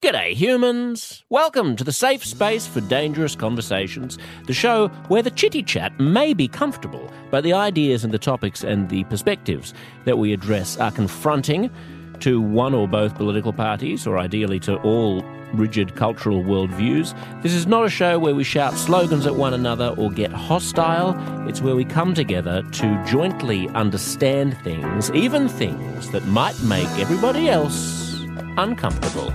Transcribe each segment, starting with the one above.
G'day, humans! Welcome to the safe space for dangerous conversations, the show where the chitty chat may be comfortable, but the ideas and the topics and the perspectives that we address are confronting to one or both political parties, or ideally to all rigid cultural worldviews. This is not a show where we shout slogans at one another or get hostile. It's where we come together to jointly understand things, even things that might make everybody else uncomfortable.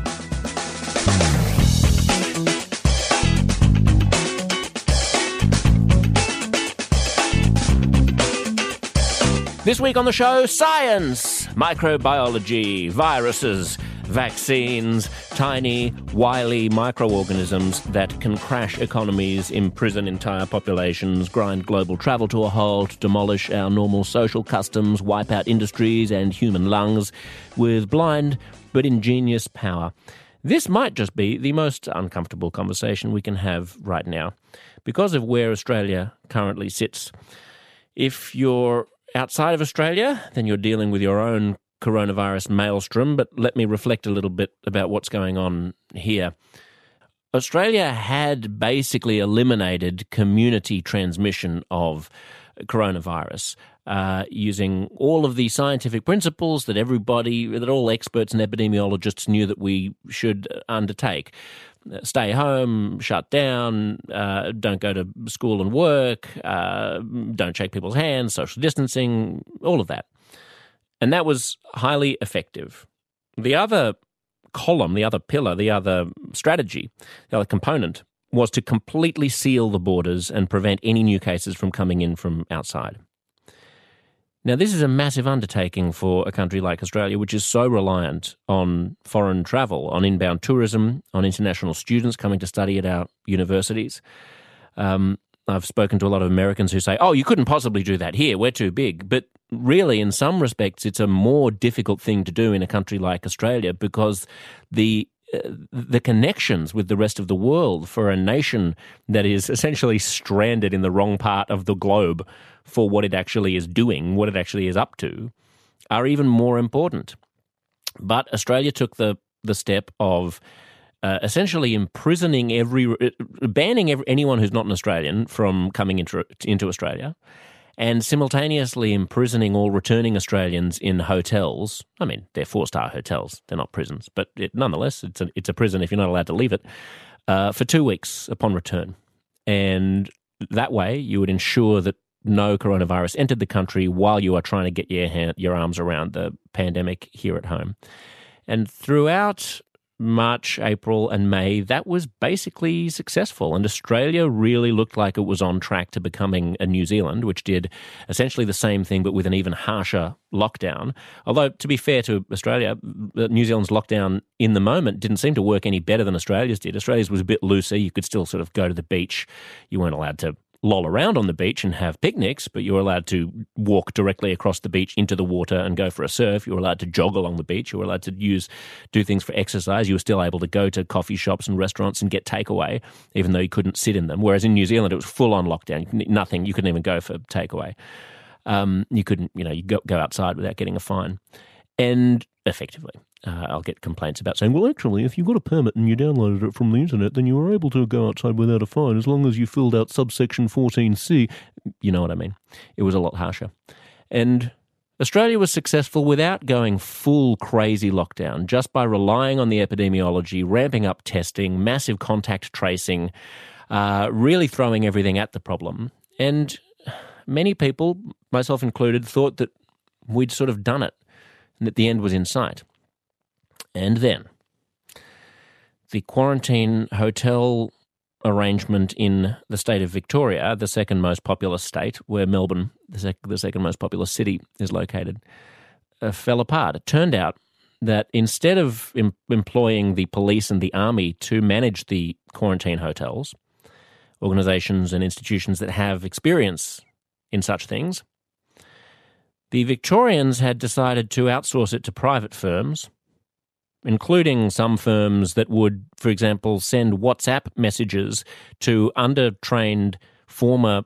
This week on the show, science, microbiology, viruses, vaccines, tiny, wily microorganisms that can crash economies, imprison entire populations, grind global travel to a halt, demolish our normal social customs, wipe out industries and human lungs with blind but ingenious power. This might just be the most uncomfortable conversation we can have right now because of where Australia currently sits. If you're outside of Australia, then you're dealing with your own coronavirus maelstrom. But let me reflect a little bit about what's going on here. Australia had basically eliminated community transmission of coronavirus uh, using all of the scientific principles that everybody, that all experts and epidemiologists knew that we should undertake stay home, shut down, uh, don't go to school and work, uh, don't shake people's hands, social distancing, all of that. And that was highly effective. The other column, the other pillar, the other strategy, the other component was to completely seal the borders and prevent any new cases from coming in from outside. Now, this is a massive undertaking for a country like Australia, which is so reliant on foreign travel, on inbound tourism, on international students coming to study at our universities. Um, I've spoken to a lot of Americans who say, oh, you couldn't possibly do that here, we're too big. But really, in some respects, it's a more difficult thing to do in a country like Australia because the the connections with the rest of the world for a nation that is essentially stranded in the wrong part of the globe for what it actually is doing, what it actually is up to, are even more important. But Australia took the the step of uh, essentially imprisoning every, uh, banning every, anyone who's not an Australian from coming into into Australia, and simultaneously imprisoning all returning Australians in hotels. I mean, they're four star hotels; they're not prisons, but it, nonetheless, it's a it's a prison if you're not allowed to leave it uh, for two weeks upon return, and that way you would ensure that no coronavirus entered the country while you are trying to get your hand, your arms around the pandemic here at home. And throughout March, April, and May, that was basically successful. And Australia really looked like it was on track to becoming a New Zealand, which did essentially the same thing, but with an even harsher lockdown. Although, to be fair to Australia, uh, New Zealand's lockdown in the moment didn't seem to work any better than Australia's did. Australia's was a bit looser. You could still sort of go to the beach. You weren't allowed to loll around on the beach and have picnics, but you're allowed to walk directly across the beach into the water and go for a surf. You're allowed to jog along the beach. You're allowed to use do things for exercise. You were still able to go to coffee shops and restaurants and get takeaway, even though you couldn't sit in them. Whereas in New Zealand, it was full on lockdown. Nothing. You couldn't even go for takeaway. Um, you couldn't, you know, you go, go outside without getting a fine. And effectively, uh, I'll get complaints about saying, well, actually, if you got a permit and you downloaded it from the internet, then you were able to go outside without a fine as long as you filled out subsection 14C. You know what I mean? It was a lot harsher. And Australia was successful without going full crazy lockdown, just by relying on the epidemiology, ramping up testing, massive contact tracing, uh, really throwing everything at the problem. And many people, myself included, thought that we'd sort of done it and that the end was in sight. And then the quarantine hotel arrangement in the state of Victoria, the second most populous state, where Melbourne, the, sec- the second most populous city, is located, uh, fell apart. It turned out that instead of em- employing the police and the army to manage the quarantine hotels, organizations and institutions that have experience in such things, the Victorians had decided to outsource it to private firms including some firms that would, for example, send WhatsApp messages to undertrained former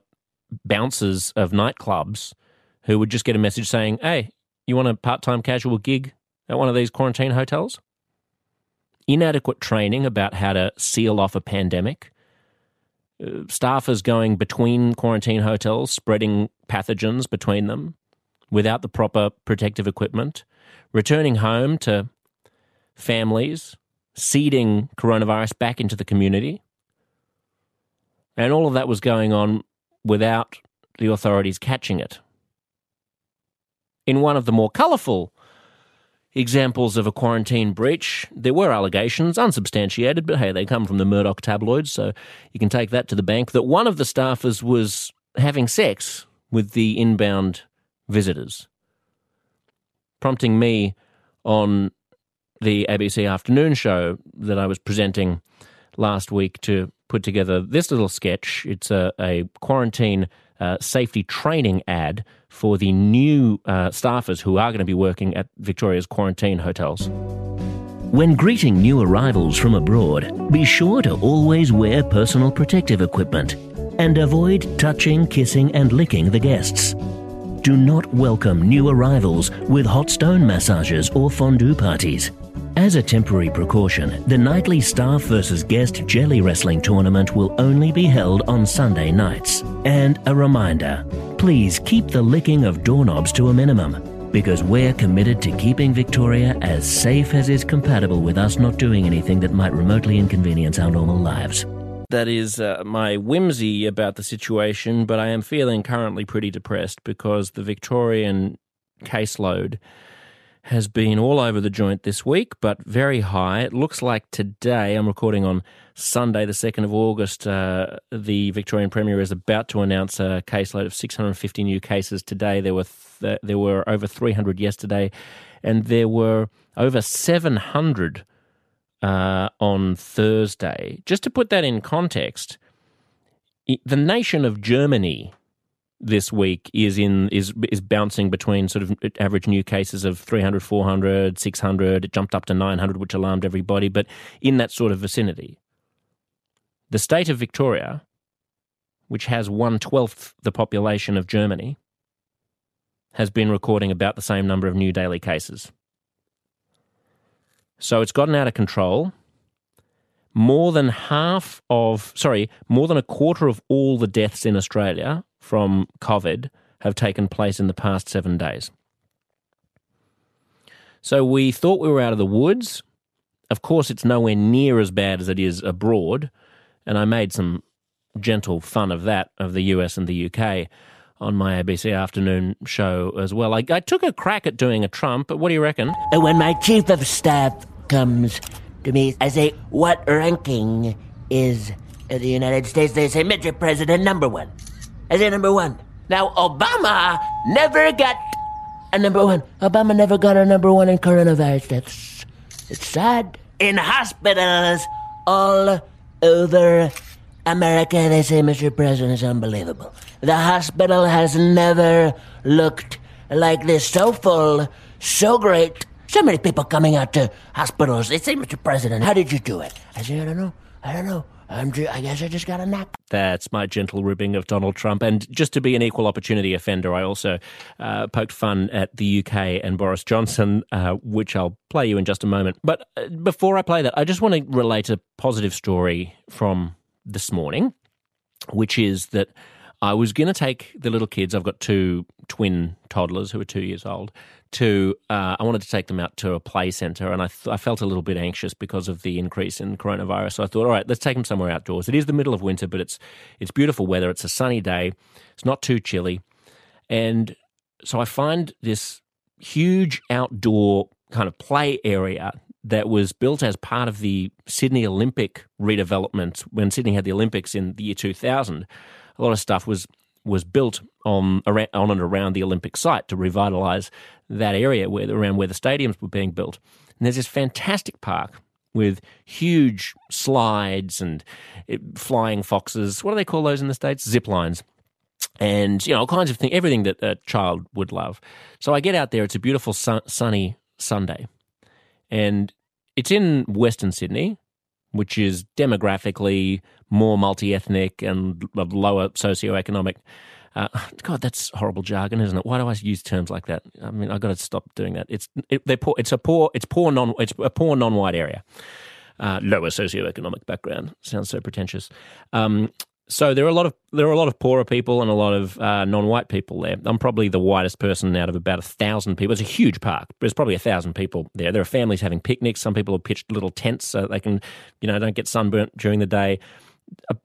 bouncers of nightclubs who would just get a message saying, Hey, you want a part time casual gig at one of these quarantine hotels? inadequate training about how to seal off a pandemic, uh, staffers going between quarantine hotels, spreading pathogens between them without the proper protective equipment, returning home to families, seeding coronavirus back into the community. And all of that was going on without the authorities catching it. In one of the more colourful examples of a quarantine breach. There were allegations, unsubstantiated, but hey, they come from the Murdoch tabloids, so you can take that to the bank, that one of the staffers was having sex with the inbound visitors, prompting me on the ABC afternoon show that I was presenting last week to put together this little sketch. It's a, a quarantine uh, safety training ad for the new uh, staffers who are going to be working at Victoria's quarantine hotels. When greeting new arrivals from abroad, be sure to always wear personal protective equipment and avoid touching, kissing, and licking the guests. Do not welcome new arrivals with hot stone massages or fondue parties. As a temporary precaution, the nightly staff versus guest jelly wrestling tournament will only be held on Sunday nights. And a reminder please keep the licking of doorknobs to a minimum, because we're committed to keeping Victoria as safe as is compatible with us not doing anything that might remotely inconvenience our normal lives. That is uh, my whimsy about the situation, but I am feeling currently pretty depressed because the Victorian caseload has been all over the joint this week, but very high. It looks like today, I'm recording on Sunday, the 2nd of August, uh, the Victorian Premier is about to announce a caseload of 650 new cases today. There were, th- there were over 300 yesterday, and there were over 700 uh, on Thursday. Just to put that in context, the nation of Germany this week is in is is bouncing between sort of average new cases of 300 400 600 it jumped up to 900 which alarmed everybody. But in that sort of vicinity the state of Victoria which has one twelfth the population of Germany has been recording about the same number of new daily cases. So it's gotten out of control. More than half of sorry more than a quarter of all the deaths in Australia from COVID have taken place in the past seven days. So we thought we were out of the woods. Of course, it's nowhere near as bad as it is abroad. And I made some gentle fun of that, of the US and the UK, on my ABC afternoon show as well. I, I took a crack at doing a Trump, but what do you reckon? When my chief of staff comes to me, I say, What ranking is the United States? They say, Mr. President, number one as a number one. Now, Obama never got a number one. Obama never got a number one in coronavirus. That's it's sad. In hospitals all over America, they say Mr. President is unbelievable. The hospital has never looked like this. So full, so great. So many people coming out to hospitals. They say, Mr. President, how did you do it? I say, I don't know. I don't know. I'm ju- I guess I just got a knack. That's my gentle ribbing of Donald Trump. And just to be an equal opportunity offender, I also uh, poked fun at the UK and Boris Johnson, uh, which I'll play you in just a moment. But uh, before I play that, I just want to relate a positive story from this morning, which is that I was going to take the little kids. I've got two twin toddlers who are two years old to uh, I wanted to take them out to a play center, and I th- I felt a little bit anxious because of the increase in coronavirus. So I thought, all right, let's take them somewhere outdoors. It is the middle of winter, but it's it's beautiful weather. It's a sunny day. It's not too chilly, and so I find this huge outdoor kind of play area that was built as part of the Sydney Olympic redevelopment when Sydney had the Olympics in the year 2000. A lot of stuff was was built on on and around the Olympic site to revitalise that area where around where the stadiums were being built. And there's this fantastic park with huge slides and eh, flying foxes. What do they call those in the states? Zip lines. And you know all kinds of things, everything that a child would love. So I get out there. It's a beautiful sun, sunny Sunday, and it's in Western Sydney, which is demographically more multi ethnic and of lower socioeconomic. Uh, God, that's horrible jargon, isn't it? Why do I use terms like that? I mean, I've got to stop doing that. It's it, they're poor. It's a poor. It's poor non. It's a poor non-white area. uh, lower socioeconomic background. Sounds so pretentious. Um, so there are a lot of there are a lot of poorer people and a lot of uh, non-white people there. I'm probably the whitest person out of about a thousand people. It's a huge park. There's probably a thousand people there. There are families having picnics. Some people have pitched little tents so they can, you know, don't get sunburnt during the day.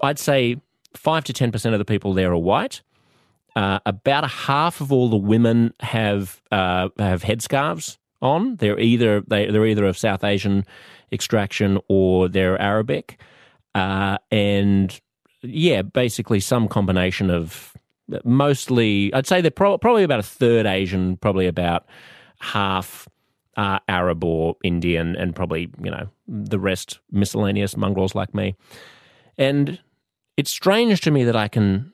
I'd say five to ten percent of the people there are white. Uh, about a half of all the women have uh, have headscarves on. They're either they, they're either of South Asian extraction or they're Arabic, uh, and yeah, basically some combination of mostly. I'd say they're pro- probably about a third Asian, probably about half uh, Arab or Indian, and probably you know the rest miscellaneous mongrels like me. And it's strange to me that I can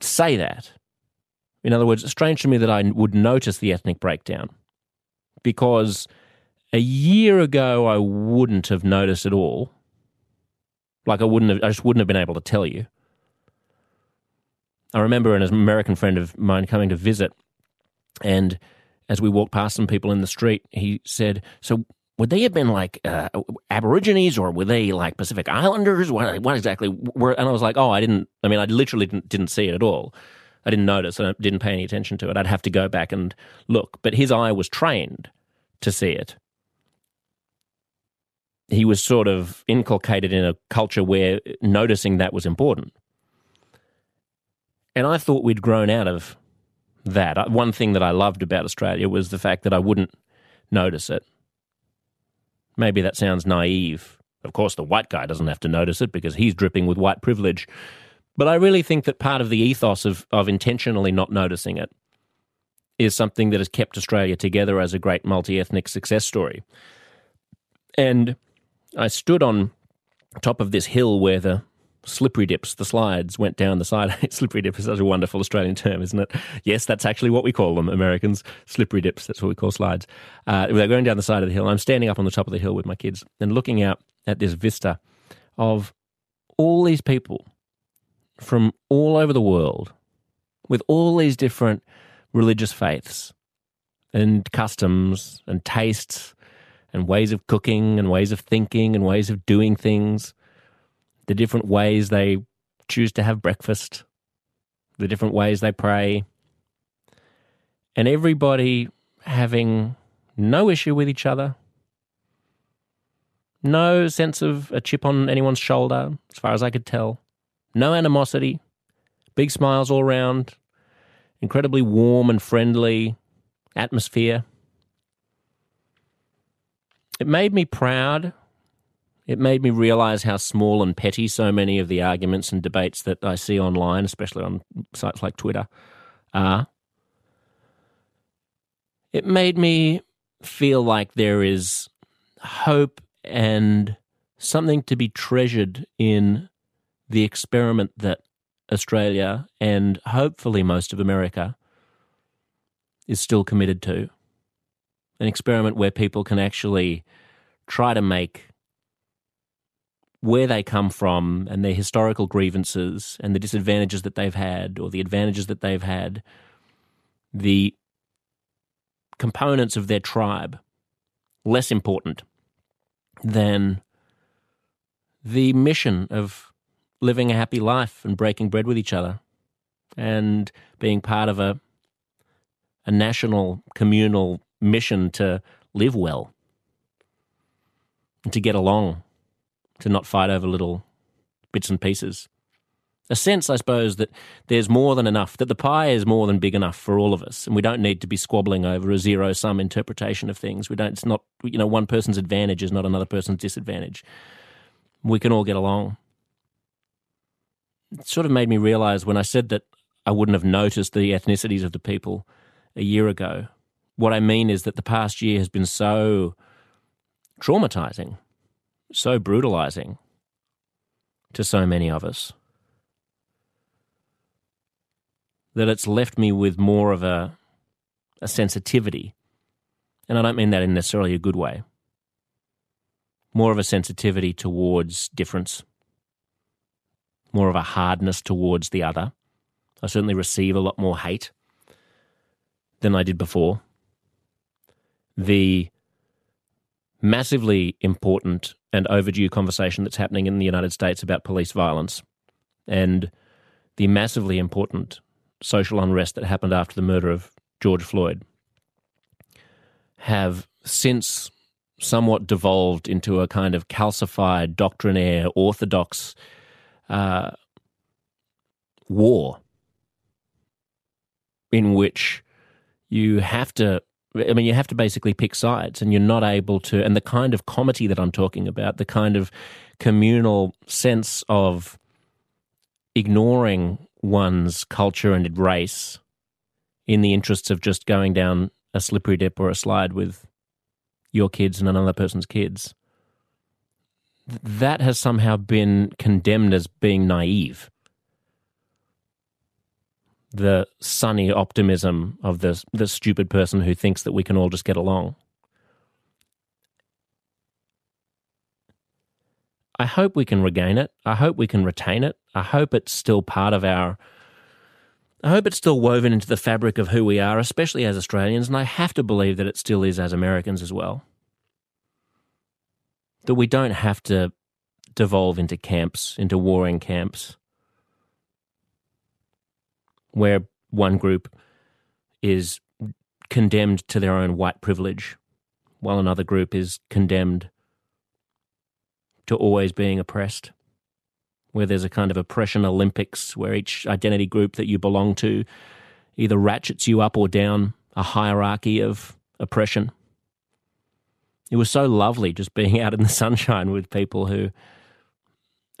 say that. In other words, it's strange to me that I would notice the ethnic breakdown because a year ago I wouldn't have noticed at all. Like I wouldn't have, I just wouldn't have been able to tell you. I remember an American friend of mine coming to visit, and as we walked past some people in the street, he said, "So would they have been like uh, Aborigines or were they like Pacific Islanders? What, what exactly were?" And I was like, "Oh, I didn't. I mean, I literally didn't, didn't see it at all. I didn't notice. And I didn't pay any attention to it. I'd have to go back and look. But his eye was trained to see it." he was sort of inculcated in a culture where noticing that was important. And I thought we'd grown out of that. One thing that I loved about Australia was the fact that I wouldn't notice it. Maybe that sounds naive. Of course, the white guy doesn't have to notice it because he's dripping with white privilege. But I really think that part of the ethos of, of intentionally not noticing it is something that has kept Australia together as a great multi ethnic success story. And I stood on top of this hill where the slippery dips, the slides went down the side. slippery dip is such a wonderful Australian term, isn't it? Yes, that's actually what we call them, Americans. Slippery dips, that's what we call slides. Uh, they're going down the side of the hill. I'm standing up on the top of the hill with my kids and looking out at this vista of all these people from all over the world with all these different religious faiths and customs and tastes and ways of cooking and ways of thinking and ways of doing things, the different ways they choose to have breakfast, the different ways they pray, and everybody having no issue with each other, no sense of a chip on anyone's shoulder, as far as I could tell, no animosity, big smiles all around, incredibly warm and friendly atmosphere. It made me proud. It made me realize how small and petty so many of the arguments and debates that I see online, especially on sites like Twitter, are. It made me feel like there is hope and something to be treasured in the experiment that Australia and hopefully most of America is still committed to an experiment where people can actually try to make where they come from and their historical grievances and the disadvantages that they've had or the advantages that they've had, the components of their tribe less important than the mission of living a happy life and breaking bread with each other and being part of a a national communal mission to live well, and to get along, to not fight over little bits and pieces. A sense, I suppose, that there's more than enough, that the pie is more than big enough for all of us, and we don't need to be squabbling over a zero sum interpretation of things. We don't, it's not, you know, one person's advantage is not another person's disadvantage. We can all get along. It sort of made me realize when I said that I wouldn't have noticed the ethnicities of the people a year ago what I mean is that the past year has been so traumatizing, so brutalizing to so many of us that it's left me with more of a, a sensitivity. And I don't mean that in necessarily a good way. More of a sensitivity towards difference, more of a hardness towards the other. I certainly receive a lot more hate than I did before the massively important and overdue conversation that's happening in the United States about police violence and the massively important social unrest that happened after the murder of George Floyd have since somewhat devolved into a kind of calcified, doctrinaire, orthodox uh, war in which you have to I mean, you have to basically pick sides, and you're not able to. And the kind of comity that I'm talking about, the kind of communal sense of ignoring one's culture and race in the interests of just going down a slippery dip or a slide with your kids and another person's kids, that has somehow been condemned as being naive the sunny optimism of the the stupid person who thinks that we can all just get along. I hope we can regain it. I hope we can retain it. I hope it's still part of our I hope it's still woven into the fabric of who we are, especially as Australians, and I have to believe that it still is as Americans as well. That we don't have to devolve into camps, into warring camps where one group is condemned to their own white privilege, while another group is condemned to always being oppressed. Where there's a kind of oppression Olympics where each identity group that you belong to either ratchets you up or down a hierarchy of oppression. It was so lovely just being out in the sunshine with people who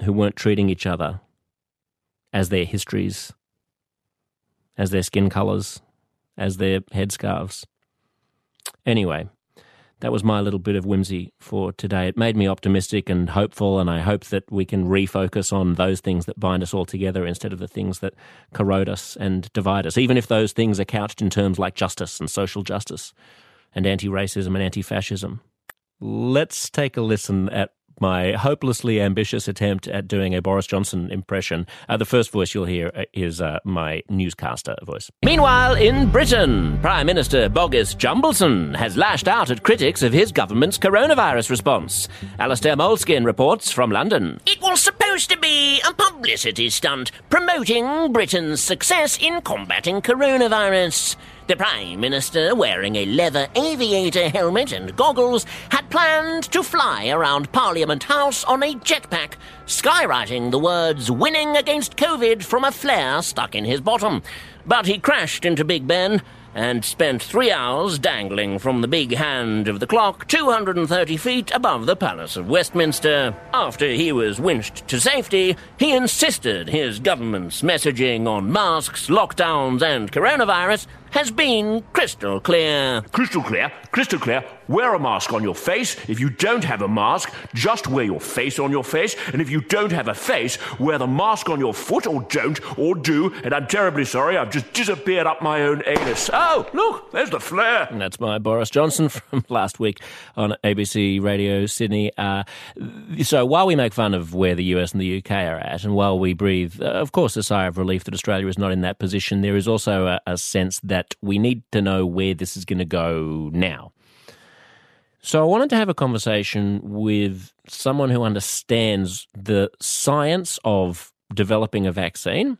who weren't treating each other as their histories as their skin colours, as their headscarves. Anyway, that was my little bit of whimsy for today. It made me optimistic and hopeful, and I hope that we can refocus on those things that bind us all together instead of the things that corrode us and divide us, even if those things are couched in terms like justice and social justice and anti racism and anti fascism. Let's take a listen at my hopelessly ambitious attempt at doing a Boris Johnson impression. Uh, the first voice you'll hear uh, is uh, my newscaster voice. Meanwhile, in Britain, Prime Minister Boris Jumbleson has lashed out at critics of his government's coronavirus response. Alastair Moleskin reports from London. It was supposed to be a publicity stunt promoting Britain's success in combating coronavirus. The Prime Minister, wearing a leather aviator helmet and goggles, had planned to fly around Parliament House on a jetpack, skywriting the words winning against COVID from a flare stuck in his bottom. But he crashed into Big Ben and spent three hours dangling from the big hand of the clock 230 feet above the Palace of Westminster. After he was winched to safety, he insisted his government's messaging on masks, lockdowns, and coronavirus has been crystal clear. Crystal clear, crystal clear. Wear a mask on your face. If you don't have a mask, just wear your face on your face. And if you don't have a face, wear the mask on your foot or don't or do. And I'm terribly sorry, I've just disappeared up my own anus. Oh, look, there's the flare. And that's my Boris Johnson from last week on ABC Radio Sydney. Uh, so while we make fun of where the US and the UK are at, and while we breathe, uh, of course, a sigh of relief that Australia is not in that position, there is also a, a sense that we need to know where this is going to go now. So I wanted to have a conversation with someone who understands the science of developing a vaccine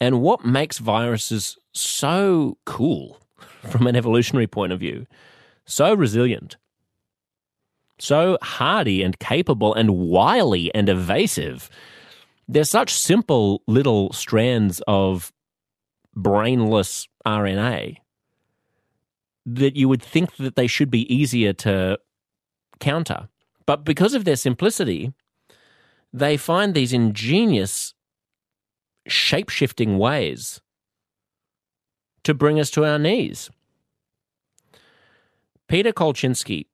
and what makes viruses so cool from an evolutionary point of view, so resilient, so hardy and capable and wily and evasive. They're such simple little strands of brainless RNA that you would think that they should be easier to counter. But because of their simplicity, they find these ingenious shape shifting ways to bring us to our knees. Peter Kolchinsky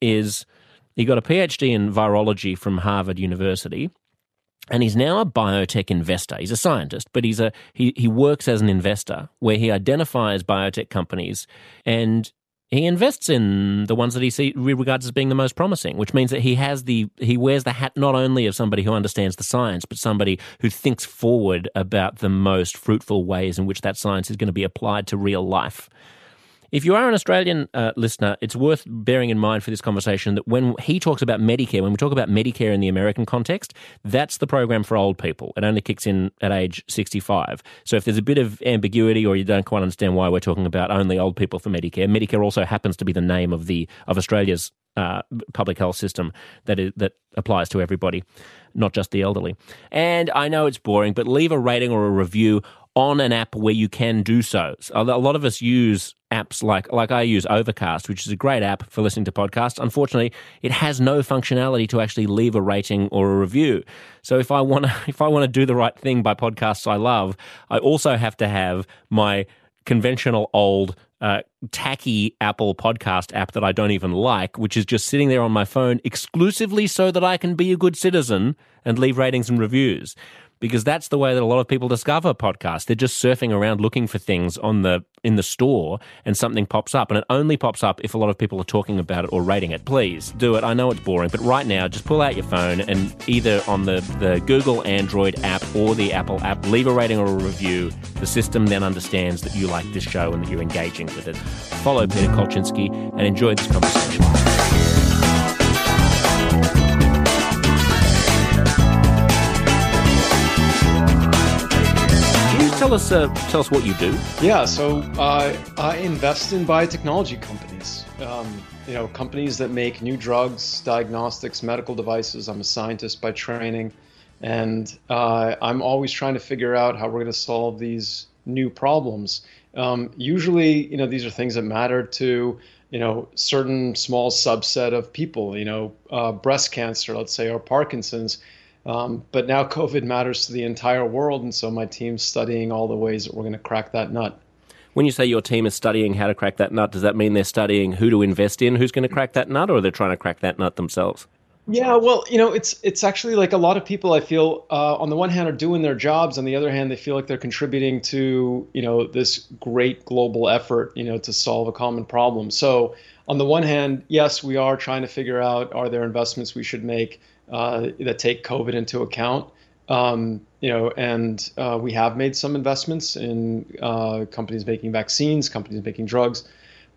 is, he got a PhD in virology from Harvard University and he's now a biotech investor. He's a scientist, but he's a he he works as an investor where he identifies biotech companies and he invests in the ones that he see, regards as being the most promising, which means that he has the he wears the hat not only of somebody who understands the science, but somebody who thinks forward about the most fruitful ways in which that science is going to be applied to real life. If you are an Australian uh, listener, it's worth bearing in mind for this conversation that when he talks about Medicare, when we talk about Medicare in the American context, that's the program for old people. It only kicks in at age 65. So if there's a bit of ambiguity or you don't quite understand why we're talking about only old people for Medicare, Medicare also happens to be the name of the of Australia's uh, public health system that is, that applies to everybody, not just the elderly. And I know it's boring, but leave a rating or a review on an app where you can do so. A lot of us use apps like like I use Overcast, which is a great app for listening to podcasts. Unfortunately, it has no functionality to actually leave a rating or a review. So if I want to if I want to do the right thing by podcasts I love, I also have to have my conventional old uh, tacky Apple podcast app that I don't even like, which is just sitting there on my phone exclusively so that I can be a good citizen and leave ratings and reviews because that's the way that a lot of people discover podcasts. They're just surfing around looking for things on the in the store and something pops up and it only pops up if a lot of people are talking about it or rating it. Please do it. I know it's boring, but right now just pull out your phone and either on the, the Google Android app or the Apple app, leave a rating or a review. The system then understands that you like this show and that you're engaging with it. Follow Peter Kolchinsky and enjoy this conversation. Tell us uh, tell us what you do? Yeah, so uh, I invest in biotechnology companies. Um, you know, companies that make new drugs, diagnostics, medical devices. I'm a scientist by training, and uh, I'm always trying to figure out how we're going to solve these new problems. Um, usually, you know, these are things that matter to you know certain small subset of people. You know, uh, breast cancer, let's say, or Parkinson's um, but now COVID matters to the entire world, and so my team's studying all the ways that we're going to crack that nut. When you say your team is studying how to crack that nut, does that mean they're studying who to invest in, who's going to crack that nut, or they're trying to crack that nut themselves? Yeah, well, you know, it's it's actually like a lot of people I feel uh, on the one hand are doing their jobs, on the other hand they feel like they're contributing to you know this great global effort, you know, to solve a common problem. So on the one hand, yes, we are trying to figure out are there investments we should make uh, that take COVID into account. Um, you know, and uh, we have made some investments in uh, companies making vaccines, companies making drugs,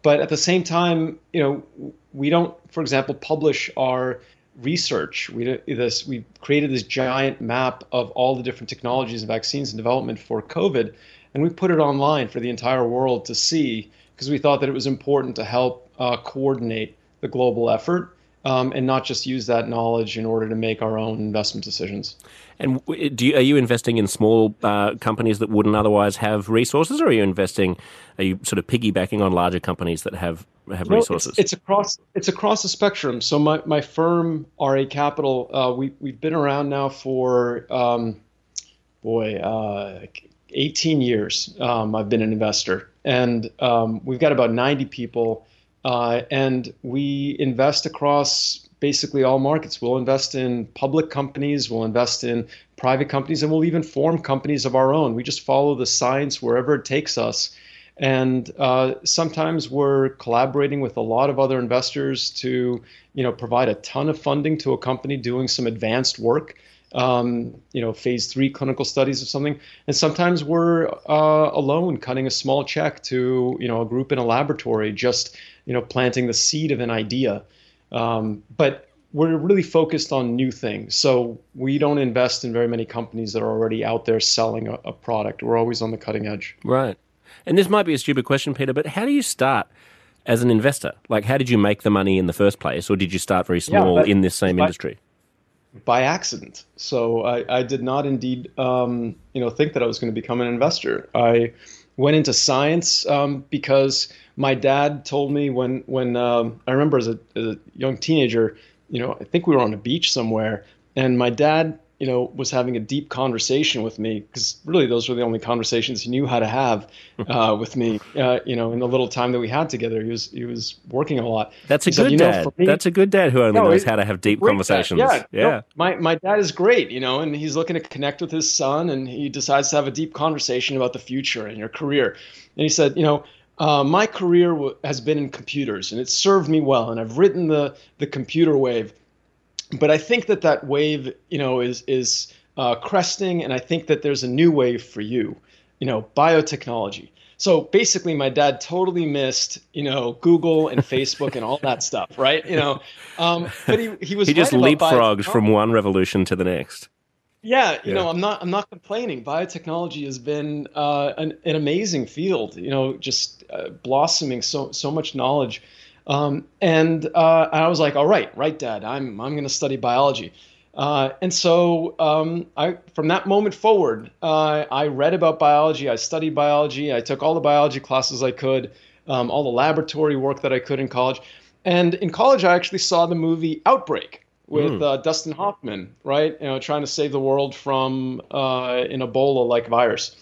but at the same time, you know, we don't, for example, publish our research. We this we created this giant map of all the different technologies and vaccines in development for COVID, and we put it online for the entire world to see because we thought that it was important to help uh, coordinate the global effort um, and not just use that knowledge in order to make our own investment decisions. And do you, are you investing in small uh, companies that wouldn't otherwise have resources, or are you investing? Are you sort of piggybacking on larger companies that have have resources? It's, it's, across it's across the spectrum. So my, my firm RA Capital, uh, we we've been around now for um, boy, uh, 18 years. Um, I've been an investor, and um, we've got about 90 people uh, and we invest across basically all markets. We'll invest in public companies, we'll invest in private companies, and we'll even form companies of our own. We just follow the science wherever it takes us. And uh, sometimes we're collaborating with a lot of other investors to, you know, provide a ton of funding to a company doing some advanced work um, you know, phase three clinical studies or something. And sometimes we're uh, alone cutting a small check to, you know, a group in a laboratory, just, you know, planting the seed of an idea. Um, but we're really focused on new things. So we don't invest in very many companies that are already out there selling a, a product. We're always on the cutting edge. Right. And this might be a stupid question, Peter, but how do you start? As an investor, like how did you make the money in the first place, or did you start very small yeah, in this same industry? by accident. So I, I did not indeed, um, you know, think that I was going to become an investor. I went into science um, because my dad told me when when um, I remember as a, as a young teenager, you know, I think we were on a beach somewhere, and my dad you know, was having a deep conversation with me because really those were the only conversations he knew how to have uh, with me. Uh, you know, in the little time that we had together, he was he was working a lot. That's a good dad. Me, That's a good dad who only no, knows how to have deep conversations. Dad. Yeah, yeah. No, my my dad is great. You know, and he's looking to connect with his son, and he decides to have a deep conversation about the future and your career. And he said, you know. Uh, my career w- has been in computers, and it's served me well. And I've written the the computer wave, but I think that that wave, you know, is is uh, cresting, and I think that there's a new wave for you, you know, biotechnology. So basically, my dad totally missed, you know, Google and Facebook and all that stuff, right? You know, um, but he he was He just right leapfrogged from one revolution to the next. Yeah, you Yeah. know, I'm not I'm not complaining. Biotechnology has been uh, an, an amazing field. You know, just uh, blossoming so so much knowledge. Um, and uh, I was like, all right, right, Dad, I'm I'm going to study biology. Uh, and so um, I, from that moment forward, uh, I read about biology. I studied biology. I took all the biology classes I could, um, all the laboratory work that I could in college. And in college, I actually saw the movie Outbreak with uh, Dustin Hoffman, right? You know, trying to save the world from uh, an Ebola-like virus.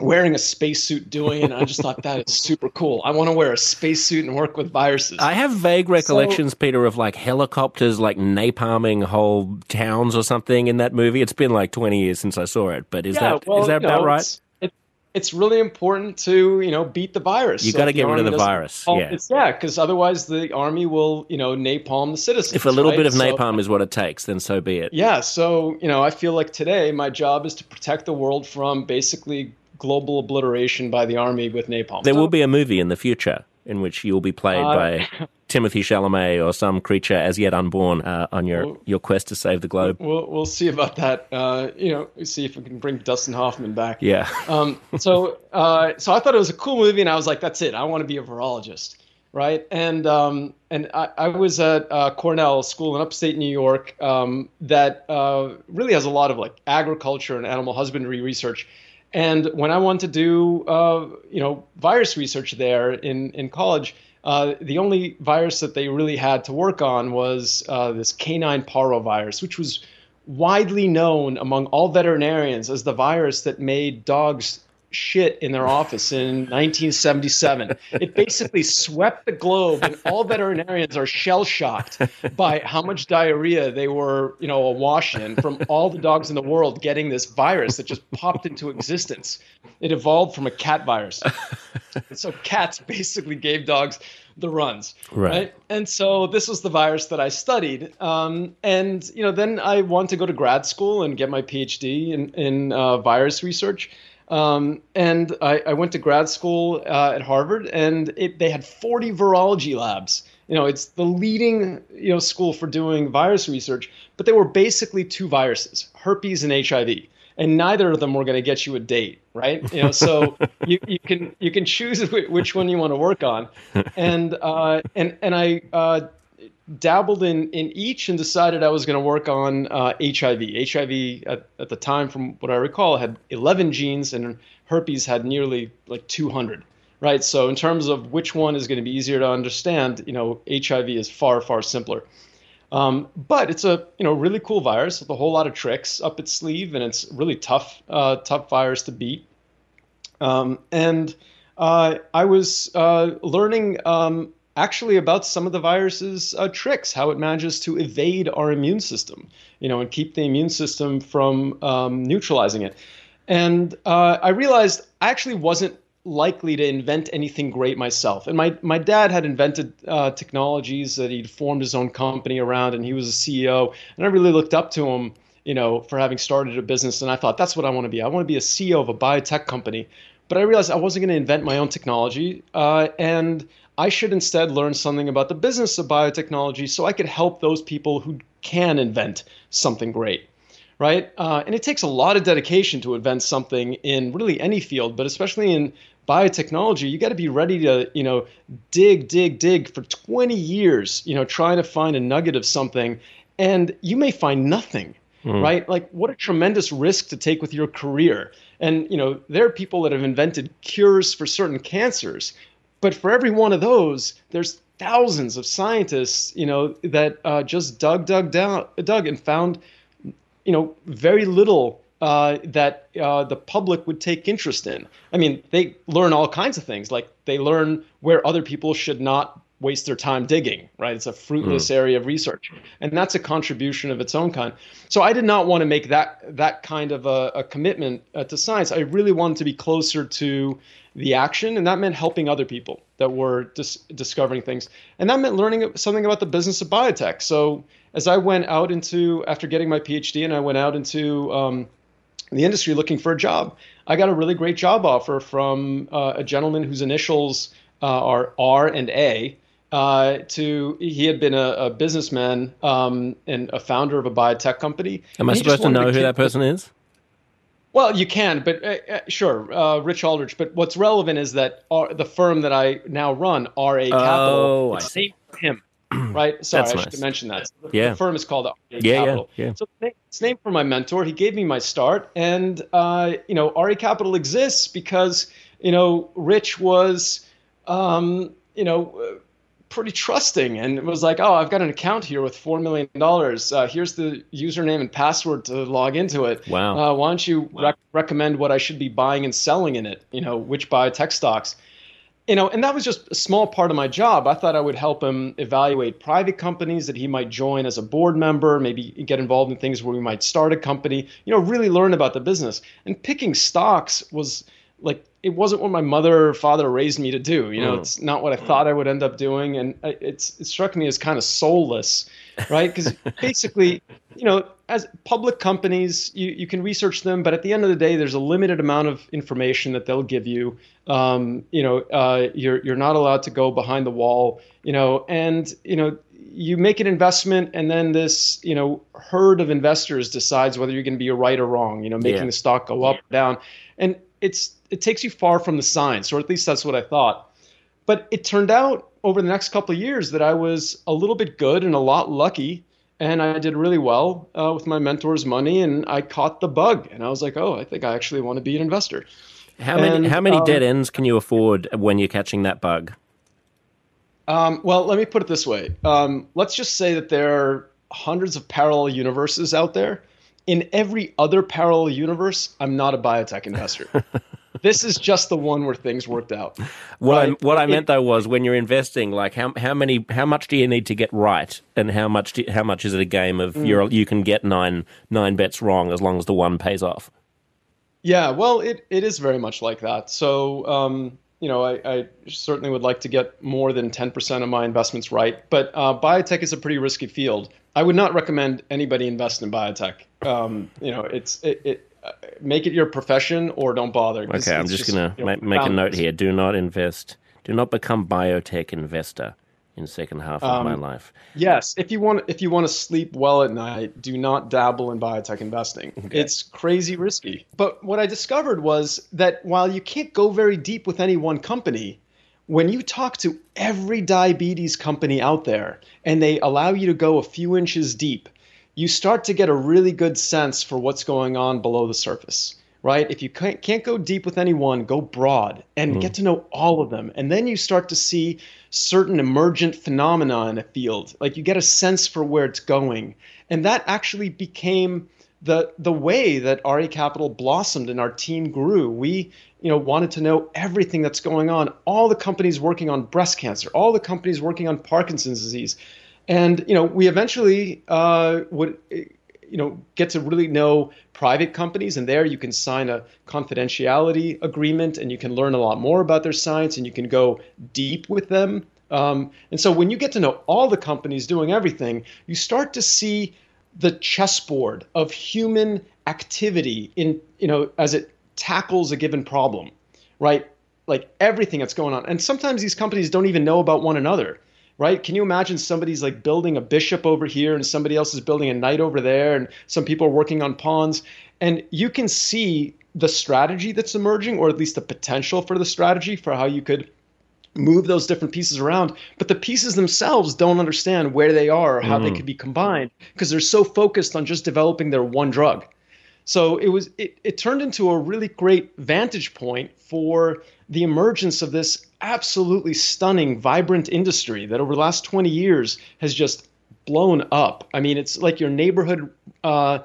Wearing a spacesuit doing it, and I just thought that is super cool. I want to wear a spacesuit and work with viruses. I have vague recollections, Peter, of like helicopters like napalming whole towns or something in that movie. It's been like 20 years since I saw it, but is that is that you about know, right? It's, it, it's really important to you know beat the virus. You So gotta get rid of the virus, Oh, yeah. yeah, because otherwise the army will you know napalm the citizens. If a little right? bit of So- napalm is what it takes, then so be it. yeah, so you know, I feel like today my job is to protect the world from basically global obliteration by the army with napalm. There will be a movie in the future in which you'll be played Uh, by Timothy Chalamet or some creature as yet unborn uh, on your, your quest to save the globe. We'll we'll see about that. Uh, you know, see if we can bring Dustin Hoffman back. Yeah. Um, so uh, so I thought it was a cool movie, and I was like, that's it. I want to be a virologist, right? And um, and I, I was at uh, Cornell School in upstate New York um, that uh, really has a lot of like agriculture and animal husbandry research. And when I wanted to do uh, you know virus research there in in college. Uh, the only virus that they really had to work on was uh, this canine parvovirus, which was widely known among all veterinarians as the virus that made dogs shit in their office in 1977. It basically swept the globe, and all veterinarians are shell shocked by how much diarrhea they were, you know, awash in from all the dogs in the world getting this virus that just popped into existence. It evolved from a cat virus. And so cats basically gave dogs the runs, Right. right? And so this was the virus that I studied. Um, and you know, then I wanted to go to grad school and get my PhD in in uh, virus research. Um, and I, I went to grad school uh, at Harvard, and it, they had 40 virology labs. You know, it's the leading you know school for doing virus research, but they were basically two viruses: herpes and HIV and neither of them were going to get you a date, right? You know, so you, you can you can choose which one you want to work on, and uh, and and I uh, dabbled in in each and decided I was going to work on uh, HIV. HIV at, at the time, from what I recall, had 11 genes, and herpes had nearly like 200. Right, so in terms of which one is going to be easier to understand, you know, HIV is far far simpler. Um, but it's a you know really cool virus with a whole lot of tricks up its sleeve, and it's really tough uh, tough virus to beat. Um, and uh, I was uh, learning um, actually about some of the virus's uh, tricks, how it manages to evade our immune system, you know, and keep the immune system from um, neutralizing it. And uh, I realized I actually wasn't likely to invent anything great myself. And my, my dad had invented uh, technologies that he'd formed his own company around, and he was a CEO. And I really looked up to him, you know, for having started a business. And I thought, that's what I want to be. I want to be a CEO of a biotech company. But I realized I wasn't going to invent my own technology. Uh, and I should instead learn something about the business of biotechnology so I could help those people who can invent something great right? Uh, and it takes a lot of dedication to invent something in really any field, but especially in biotechnology, you got to be ready to, you know, dig, dig, dig for 20 years, you know, trying to find a nugget of something, and you may find nothing. Right? Like, what a tremendous risk to take with your career. And, you know, there are people that have invented cures for certain cancers, but for every one of those, there's thousands of scientists, you know, that uh, just dug, dug down, dug and found you know, very little uh, that uh, the public would take interest in. I mean, they learn all kinds of things. Like they learn where other people should not waste their time digging. Right? It's a fruitless area of research, and that's a contribution of its own kind. So I did not want to make that that kind of a, a commitment uh, to science. I really wanted to be closer to the action, and that meant helping other people that were dis- discovering things, and that meant learning something about the business of biotech. So as I went out into after getting my PhD, and I went out into um, the industry looking for a job. I got a really great job offer from uh, a gentleman whose initials uh, are R and A. Uh, to he had been a, a businessman um, and a founder of a biotech company. Am I supposed to know who that person is? Well, you can, but uh, uh, sure, uh, Rich Aldrich. But what's relevant is that R, the firm that I now run, RA Capital, Oh, it's named for him, right? Sorry, That's I should nice. mention that. So the, Yeah. the firm is called RA Yeah, yeah, Capital. yeah. So it's it's named for my mentor. He gave me my start, and uh, you know, RA Capital exists because you know, Rich was, um, you know. Pretty trusting and it was like oh i've got an account here with $4 million uh, here's the username and password to log into it. Wow. uh, why don't you rec- recommend what i should be buying and selling in it you know which biotech stocks? You know and that was just a small part of my job. I thought i would help him evaluate private companies that he might join as a board member maybe get involved in things where we might start a company you know really learn about the business. And picking stocks was like it wasn't what my mother or father raised me to do you know Mm. it's not what i thought i would end up doing and it's it struck me as kind of soulless right because basically you know as public companies you, you can research them but at the end of the day there's a limited amount of information that they'll give you um, you know uh, you're you're not allowed to go behind the wall you know and you know you make an investment and then this you know herd of investors decides whether you're going to be right or wrong you know making Yeah. the stock go up or down and it's it takes you far from the science or at least that's what i thought but it turned out over the next couple of years that I was a little bit good and a lot lucky, and I did really well uh, with my mentor's money, and I caught the bug, and I was like, oh, I think I actually want to be an investor. How many how many um, dead ends can you afford when you're catching that bug? Um, well, let me put it this way. Um, let's just say that there are hundreds of parallel universes out there. In every other parallel universe, I'm not a biotech investor. this is just the one where things worked out. What I what I It- meant though was when you're investing, like how how many how much do you need to get right, and how much do, how much is it a game of Mm. you're you can get nine nine bets wrong as long as the one pays off. Yeah, well, it, it is very much like that. So, um, you know, I, I certainly would like to get more than 10% of my investments right. But uh, biotech is a pretty risky field. I would not recommend anybody invest in biotech. Um, you know, it's it, it make it your profession or don't bother. Okay, I'm it's just, gonna you know, ma- make a note here. Do not invest. Do not become biotech investor in second half of Um, my life. Yes, if you want if you want to sleep well at night, do not dabble in biotech investing. It's crazy risky. But what I discovered was that while you can't go very deep with any one company, when you talk to every diabetes company out there and they allow you to go a few inches deep, you start to get a really good sense for what's going on below the surface. Right? If you can't, can't go deep with anyone, go broad and mm-hmm. get to know all of them. And then you start to see certain emergent phenomena in a field. Like you get a sense for where it's going. And that actually became the the way that RA Capital blossomed and our team grew. We, you know, wanted to know everything that's going on. All the companies working on breast cancer, all the companies working on Parkinson's disease, and you know, we eventually uh, would, you know, get to really know private companies. And there, you can sign a confidentiality agreement, and you can learn a lot more about their science, and you can go deep with them. Um, and so, when you get to know all the companies doing everything, you start to see the chessboard of human activity in you know as it tackles a given problem right like everything that's going on and sometimes these companies don't even know about one another right? Can you imagine somebody's like building a bishop over here and somebody else is building a knight over there and some people are working on pawns? And you can see the strategy that's emerging or at least the potential for the strategy for how you could move those different pieces around, but the pieces themselves don't understand where they are or how they mm. could be combined because they're so focused on just developing their one drug. So it was it, it turned into a really great vantage point for the emergence of this absolutely stunning, vibrant industry that over the last 20 years has just blown up. I mean, it's like your neighborhood uh,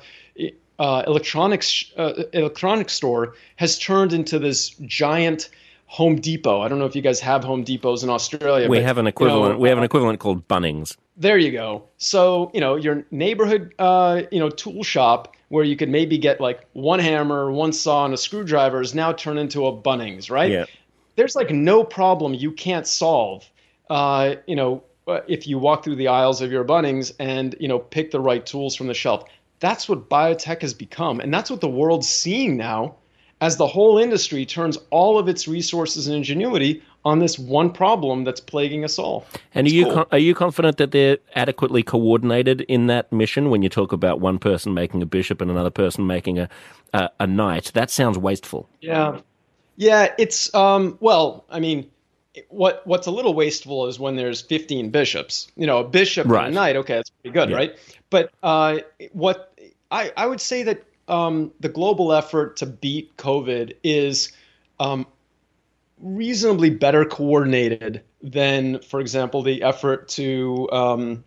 uh, electronics uh, electronics store has turned into this giant Home Depot. I don't know if you guys have Home Depots in Australia. We but, have an you know, equivalent. we have an equivalent called Bunnings. there you go. So you know your neighborhood, uh, you know, tool shop where you could maybe get like one hammer, one saw, and a screwdriver is now turned into a Bunnings, right? Yeah. There's like no problem you can't solve. Uh, you know, uh, if you walk through the aisles of your Bunnings and you know pick the right tools from the shelf. that's what biotech has become. And that's what the world's seeing now as the whole industry turns all of its resources and ingenuity on this one problem that's plaguing us all. And are you cool. are you confident that they're adequately coordinated in that mission? When you talk about one person making a bishop and another person making a a, a knight, that sounds wasteful. Yeah, yeah. It's um, well, I mean, what what's a little wasteful is when there's 15 bishops. You know, a bishop right. and a knight. Okay, that's pretty good, yeah. right? But uh, what I I would say that um, the global effort to beat COVID is um, reasonably better coordinated than, for example, the effort to um,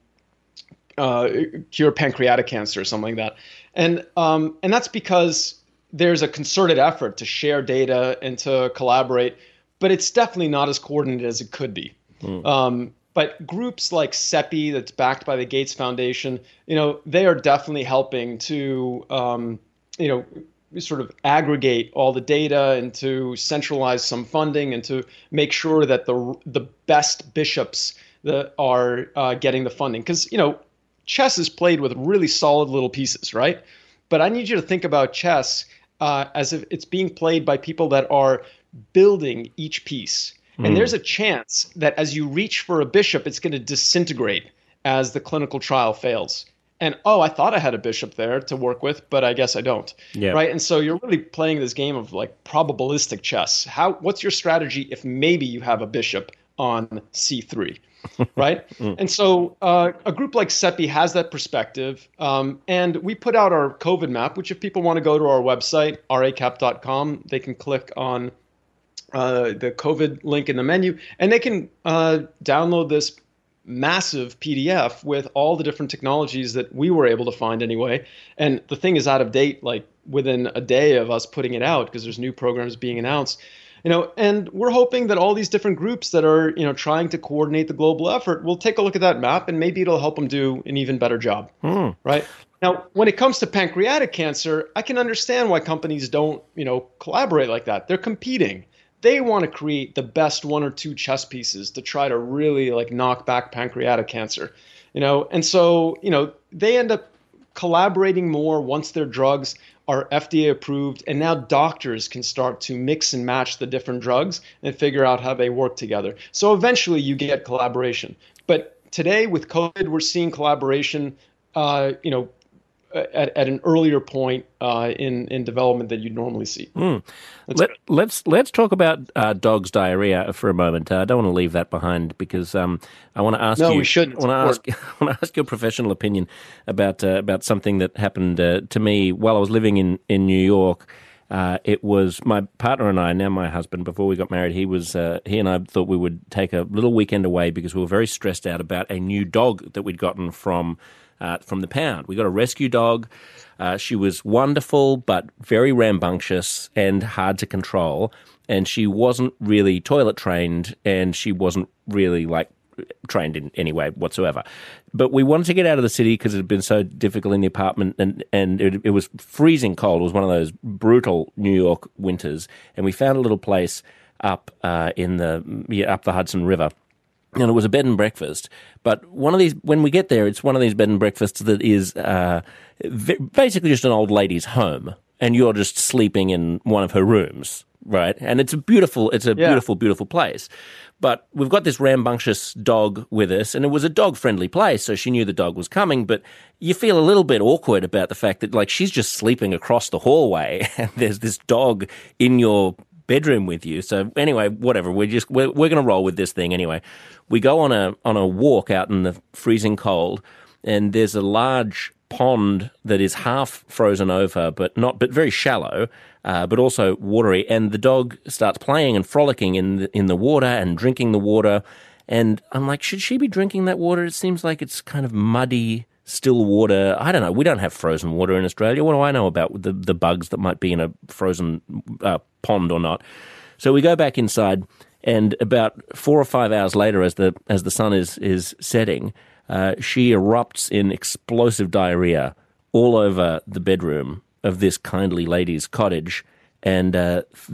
uh, cure pancreatic cancer or something like that. And um, and that's because there's a concerted effort to share data and to collaborate, but it's definitely not as coordinated as it could be. Mm. but groups like CEPI, that's backed by the Gates Foundation, you know, they are definitely helping to um, you know sort of aggregate all the data and to centralize some funding and to make sure that the the best bishops that are uh, getting the funding because you know chess is played with really solid little pieces right but i need you to think about chess uh, as if it's being played by people that are building each piece mm. and there's a chance that as you reach for a bishop it's going to disintegrate as the clinical trial fails and oh, I thought I had a bishop there to work with, but I guess I don't. Yeah. Right. And so you're really playing this game of like probabilistic chess. How? What's your strategy if maybe you have a bishop on c3? right. mm. And so uh, a group like CEPI has that perspective. Um, and we put out our COVID map, which if people want to go to our website, racap.com, they can click on uh, the COVID link in the menu and they can uh, download this massive PDF with all the different technologies that we were able to find anyway. And the thing is out of date like within a day of us putting it out because there's new programs being announced. You know, and we're hoping that all these different groups that are, you know, trying to coordinate the global effort will take a look at that map and maybe it'll help them do an even better job. Hmm. Right? Now, when it comes to pancreatic cancer, I can understand why companies don't, you know, collaborate like that. They're competing they want to create the best one or two chess pieces to try to really like knock back pancreatic cancer you know and so you know they end up collaborating more once their drugs are FDA approved and now doctors can start to mix and match the different drugs and figure out how they work together. So eventually you get collaboration. But today with covid we're seeing collaboration uh, you know at, at an earlier point uh, in in development than you'd normally see. Mm. Let, us let's, let's talk about uh, dogs' diarrhea for a moment. Uh, I don't want to leave that behind because um, I want to ask no, you. we shouldn't. I want to ask, I want to ask your professional opinion about uh, about something that happened uh, to me while I was living in in New York. Uh, it was my partner and I, now my husband. Before we got married, he was uh, he and I thought we would take a little weekend away because we were very stressed out about a new dog that we'd gotten from uh, from the pound. We got a rescue dog. Uh, she was wonderful, but very rambunctious and hard to control. And she wasn't really toilet trained, and she wasn't really like trained in any way whatsoever. But we wanted to get out of the city because it had been so difficult in the apartment, and and it, it was freezing cold. It was one of those brutal New York winters, and we found a little place up uh, in the yeah, up the Hudson River and it was a bed and breakfast. But one of these, when we get there, it's one of these bed and breakfasts that is uh, basically just an old lady's home, and you're just sleeping in one of her rooms, right? And it's a beautiful, it's a yeah. beautiful, beautiful place. But we've got this rambunctious dog with us, and it was a dog friendly place, so she knew the dog was coming. But you feel a little bit awkward about the fact that, like, she's just sleeping across the hallway, and there's this dog in your bedroom with you. So anyway, whatever. We're just we're, we're going to roll with this thing anyway. We go on a on a walk out in the freezing cold, and there's a large pond that is half frozen over, but not but very shallow, uh, but also watery. And the dog starts playing and frolicking in the, in the water and drinking the water. And I'm like, should she be drinking that water? It seems like it's kind of muddy still water. I don't know. We don't have frozen water in Australia. What do I know about the, the bugs that might be in a frozen uh, pond or not? So we go back inside, and about four or five hours later, as the as the sun is is setting, uh, she erupts in explosive diarrhea all over the bedroom of this kindly lady's cottage, and uh, f-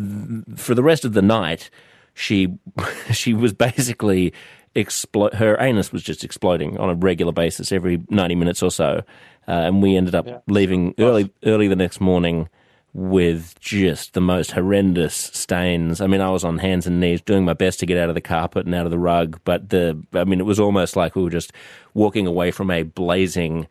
for the rest of the night, she she was basically explode. Her anus was just exploding on a regular basis every ninety minutes or so, uh, and we ended up Yeah. leaving early early the next morning with just the most horrendous stains. I mean, I was on hands and knees doing my best to get out of the carpet and out of the rug, but the I mean, it was almost like we were just walking away from a blazing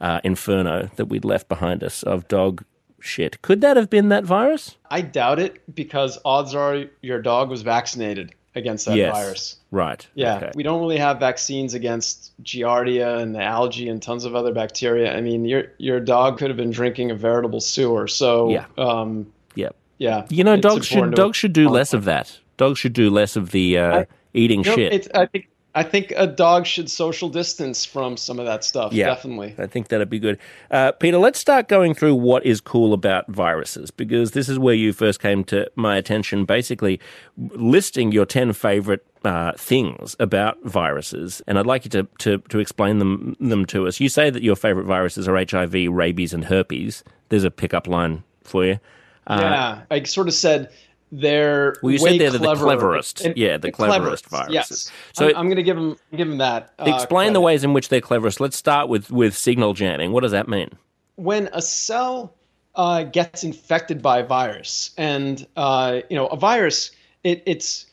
uh, inferno that we'd left behind us of dog shit. Could that have been that virus? I doubt it because odds are your dog was vaccinated against that yes. virus. Right. Yeah, Okay. we don't really have vaccines against Giardia and the algae and tons of other bacteria. I mean, your your dog could have been drinking a veritable sewer. So Yeah. um, Yep. yeah. You know, dogs should dogs should do less of that. Dogs should do less of the uh, I- eating You know, shit. It's, I think I think a dog should social distance from some of that stuff. Yeah, Definitely. I think that'd be good. Uh, Peter, let's start going through what is cool about viruses because this is where you first came to my attention, basically listing your 10 favorite uh, things about viruses. And I'd like you to, to, to explain them, them to us. You say that your favorite viruses are HIV, rabies, and herpes. There's a pickup line for you. Uh, yeah, I sort of said they're Well, you said they're the cleverest. And- Yeah, the cleverest viruses. Yes. So- So I'm, going to give them give them that. uh, Explain the ways in which they're cleverest. Let's start with, with signal jamming. What does that mean? when a cell uh, gets infected by a virus, and uh, you know a virus, it, it's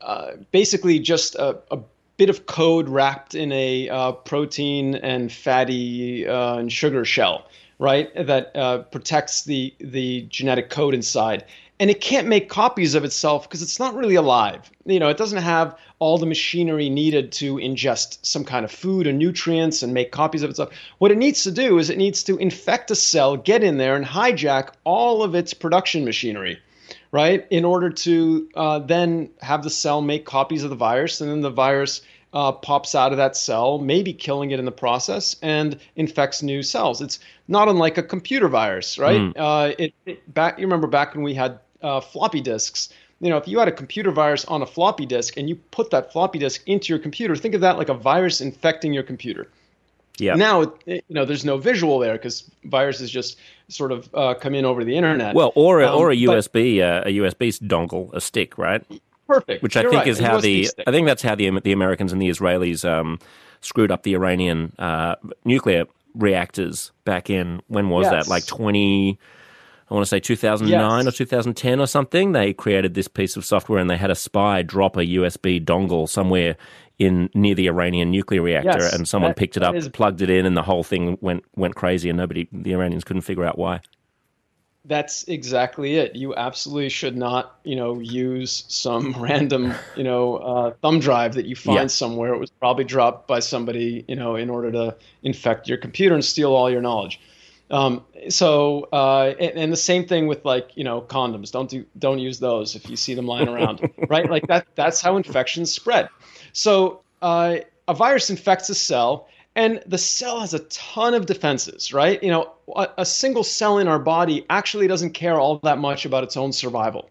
uh, basically just a, a bit of code wrapped in a uh, protein and fatty uh, and sugar shell, right? That uh, protects the the genetic code inside. And it can't make copies of itself because it's not really alive. You know, it doesn't have all the machinery needed to ingest some kind of food or nutrients and make copies of itself. What it needs to do is it needs to infect a cell, get in there, and hijack all of its production machinery right? In order to uh, then have the cell make copies of the virus, and then the virus uh, pops out of that cell, maybe killing it in the process, and infects new cells. It's not unlike a computer virus, right? Uh, it, it back. You remember back when we had uh, floppy disks. You know, if you had a computer virus on a floppy disk and you put that floppy disk into your computer, think of that like a virus infecting your computer. Yeah. Now, you know, there's no visual there because viruses just sort of uh, come in over the internet. Well, or a, Um, or a but- USB uh, a USB dongle, a stick, right? perfect. Which I You're think right, is how the stick. I think that's how the the Americans and the Israelis um, screwed up the Iranian uh, nuclear reactors back in when was that like twenty. I want to say 2009 Yes. or 2010 or something. They created this piece of software and they had a spy drop a USB dongle somewhere in near the Iranian nuclear reactor, Yes, and someone picked it up, is- plugged it in, and the whole thing went went crazy, and nobody, the Iranians, couldn't figure out why. That's exactly it. You absolutely should not, you know, use some random, you know, uh, thumb drive that you find Yeah. somewhere. It was probably dropped by somebody, you know, in order to infect your computer and steal all your knowledge. Um, so, uh, and, and the same thing with like, you know, condoms. Don't do, don't use those if you see them lying around, right? Like that. That's how infections spread. So, uh, a virus infects a cell, and the cell has a ton of defenses, right? You know, a, a single cell in our body actually doesn't care all that much about its own survival,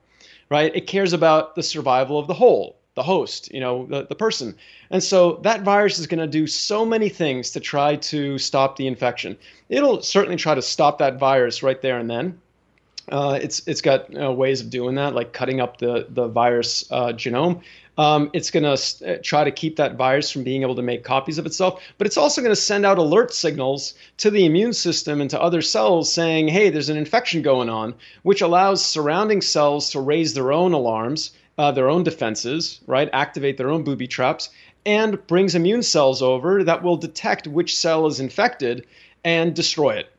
right? It cares about the survival of the whole, the host, you know, the, the person. And so that virus is going to do so many things to try to stop the infection. It'll certainly try to stop that virus right there and then. Uh, it's it's got uh, ways of doing that, like cutting up the the virus uh, genome. Um, it's going to try to keep that virus from being able to make copies of itself, but it's also going to send out alert signals to the immune system and to other cells saying, "Hey, there's an infection going on," which allows surrounding cells to raise their own alarms, uh, their own defenses, right? Activate their own booby traps, and brings immune cells over that will detect which cell is infected and destroy it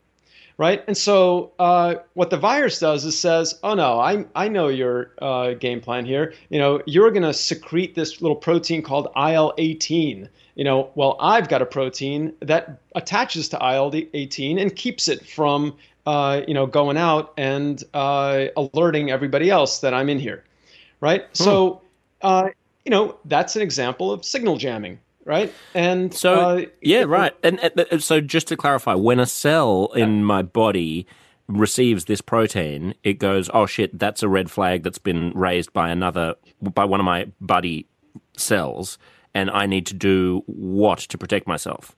right? And so uh, what the virus does is says, "Oh no, I I know your uh, game plan here. You know, you're to secrete this little protein called IL-18. You know, well, I've got a protein that attaches to IL-18 and keeps it from uh, you know going out and uh, alerting everybody else that I'm in here, right? So." Uh, you know, that's an example of signal jamming, right? And So uh, yeah, it- right. And, and so just to clarify, when a cell in my body receives this protein, it goes, "Oh shit, that's a red flag that's been raised by another by one of my buddy cells, and I need to do what to protect myself."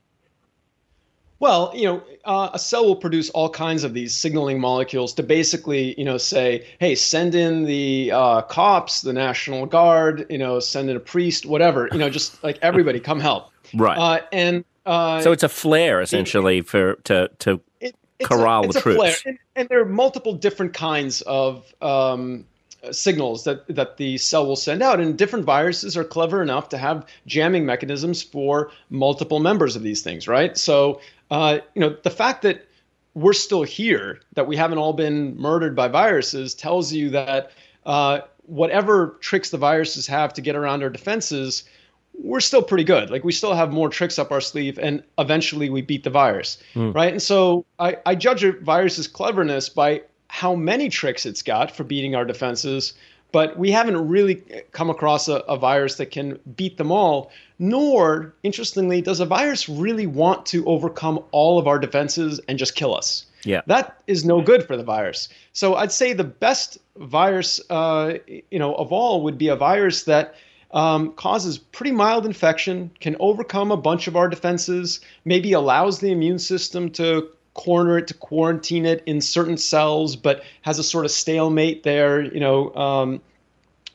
Well, you know, uh, a cell will produce all kinds of these signaling molecules to basically, you know, say, hey, send in the uh, cops, the National Guard, you know, send in a priest, whatever, you know, just like everybody come help. Right. Uh, and Uh, so it's a flare essentially it, for to to it, corral a, the troops. And, and, there are multiple different kinds of um, signals that that the cell will send out, and different viruses are clever enough to have jamming mechanisms for multiple members of these things, right? So uh, you know the fact that we're still here, that we haven't all been murdered by viruses, tells you that uh, whatever tricks the viruses have to get around our defenses, we're still pretty good. Like we still have more tricks up our sleeve, and eventually we beat the virus, mm. right? And so I, I judge a virus's cleverness by how many tricks it's got for beating our defenses, but we haven't really come across a, a virus that can beat them all. Nor, interestingly, does a virus really want to overcome all of our defenses and just kill us. Yeah, that is no good for the virus. So I'd say the best virus, uh, you know, of all would be a virus that um, causes pretty mild infection, can overcome a bunch of our defenses, maybe allows the immune system to corner it, to quarantine it in certain cells, but has a sort of stalemate there, you know, um,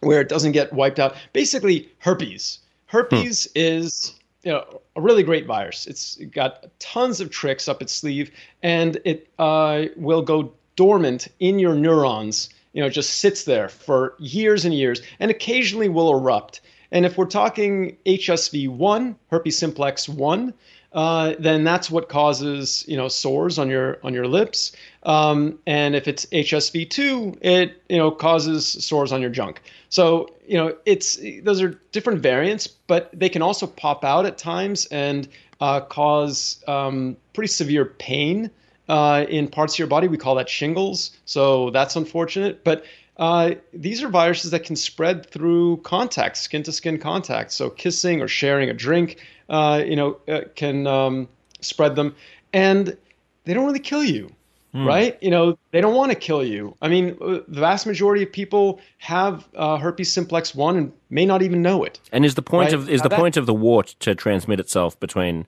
where it doesn't get wiped out. Basically, herpes. Herpes hmm. is you know, a really great virus. It's got tons of tricks up its sleeve, and it uh, will go dormant in your neurons. You know, just sits there for years and years, and occasionally will erupt. And if we're talking HSV1, herpes simplex 1, uh, then that's what causes you know sores on your on your lips. Um, and if it's HSV2, it you know causes sores on your junk. So you know it's those are different variants, but they can also pop out at times and uh, cause um, pretty severe pain uh, in parts of your body. We call that shingles. So that's unfortunate, but. Uh, these are viruses that can spread through contact, skin to skin contact. So kissing or sharing a drink uh, you know, uh, can um, spread them, and they don't really kill you, mm. right? You know, they don't want to kill you. I mean, uh, the vast majority of people have uh, herpes simplex one and may not even know it. And is the point right? of is now the that, point of the wart to transmit itself between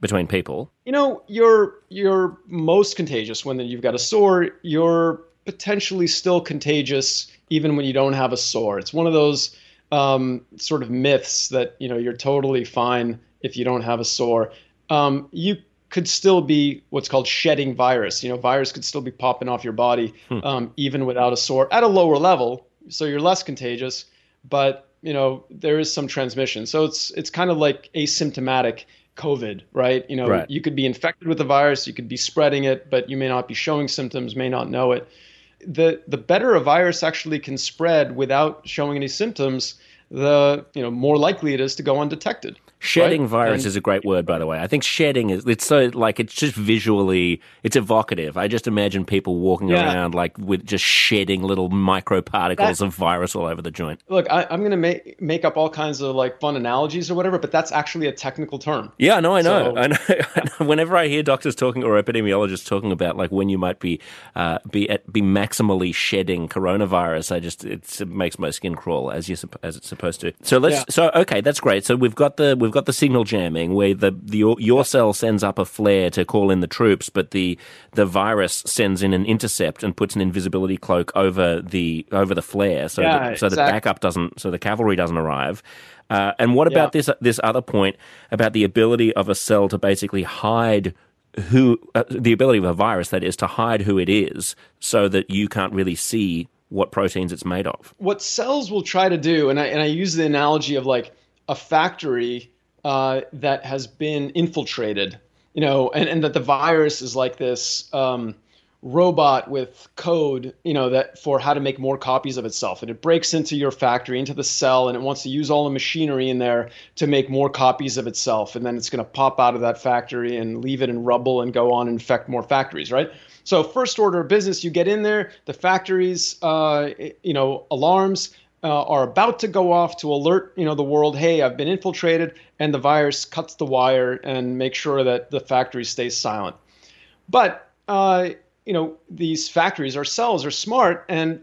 between people? You know, you're you're most contagious when you've got a sore. You're potentially still contagious even when you don't have a sore. It's one of those um, sort of myths that you know you're totally fine if you don't have a sore. Um, you could still be what's called shedding virus. You know, virus could still be popping off your body hmm. um, even without a sore at a lower level, so you're less contagious. But you know, there is some transmission, so it's it's kind of like asymptomatic COVID, right? You know, right. you could be infected with the virus, you could be spreading it, but you may not be showing symptoms, may not know it. The the better a virus actually can spread without showing any symptoms, the you know more likely it is to go undetected. Shedding right? virus and, is a great word, by the way. I think shedding is, it's so, like, it's just visually, it's evocative. I just imagine people walking yeah. around, like, with just shedding little microparticles that, of virus all over the joint. Look, I, am going to make, make up all kinds of, like, fun analogies or whatever, but that's actually a technical term. Yeah, no, I know. So, I know. I know. Whenever I hear doctors talking or epidemiologists talking about, like, when you might be, uh, be, at, be maximally shedding coronavirus, I just, it makes my skin crawl as you, as it's supposed to. So let's, yeah. so, okay, that's great. So we've got the, we've we've got the signal jamming where the, the your cell sends up a flare to call in the troops, but the the virus sends in an intercept and puts an invisibility cloak over the over the flare, so yeah, that, so exactly. the backup doesn't, so the cavalry doesn't arrive. Uh, and what about yeah. this this other point about the ability of a cell to basically hide who uh, the ability of a virus that is to hide who it is, so that you can't really see what proteins it's made of. What cells will try to do, and I and I use the analogy of like a factory uh, that has been infiltrated, you know, and, and that the virus is like this um, robot with code, you know, that for how to make more copies of itself. And it breaks into your factory, into the cell, and it wants to use all the machinery in there to make more copies of itself. And then it's going to pop out of that factory and leave it in rubble and go on and infect more factories, right? So first order of business, you get in there, the factories, uh, you know, alarms uh, are about to go off to alert you know the world hey i've been infiltrated and the virus cuts the wire and makes sure that the factory stays silent. But uh, you know these factories or cells are smart and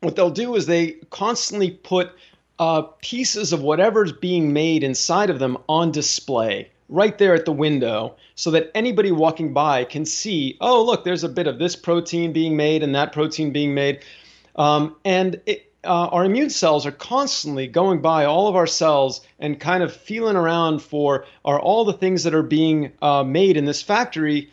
what they'll do is they constantly put uh, pieces of whatever's being made inside of them on display right there at the window so that anybody walking by can see oh look there's a bit of this protein being made and that protein being made. Um, and it, uh, our immune cells are constantly going by all of our cells and kind of feeling around for are all the things that are being uh, made in this factory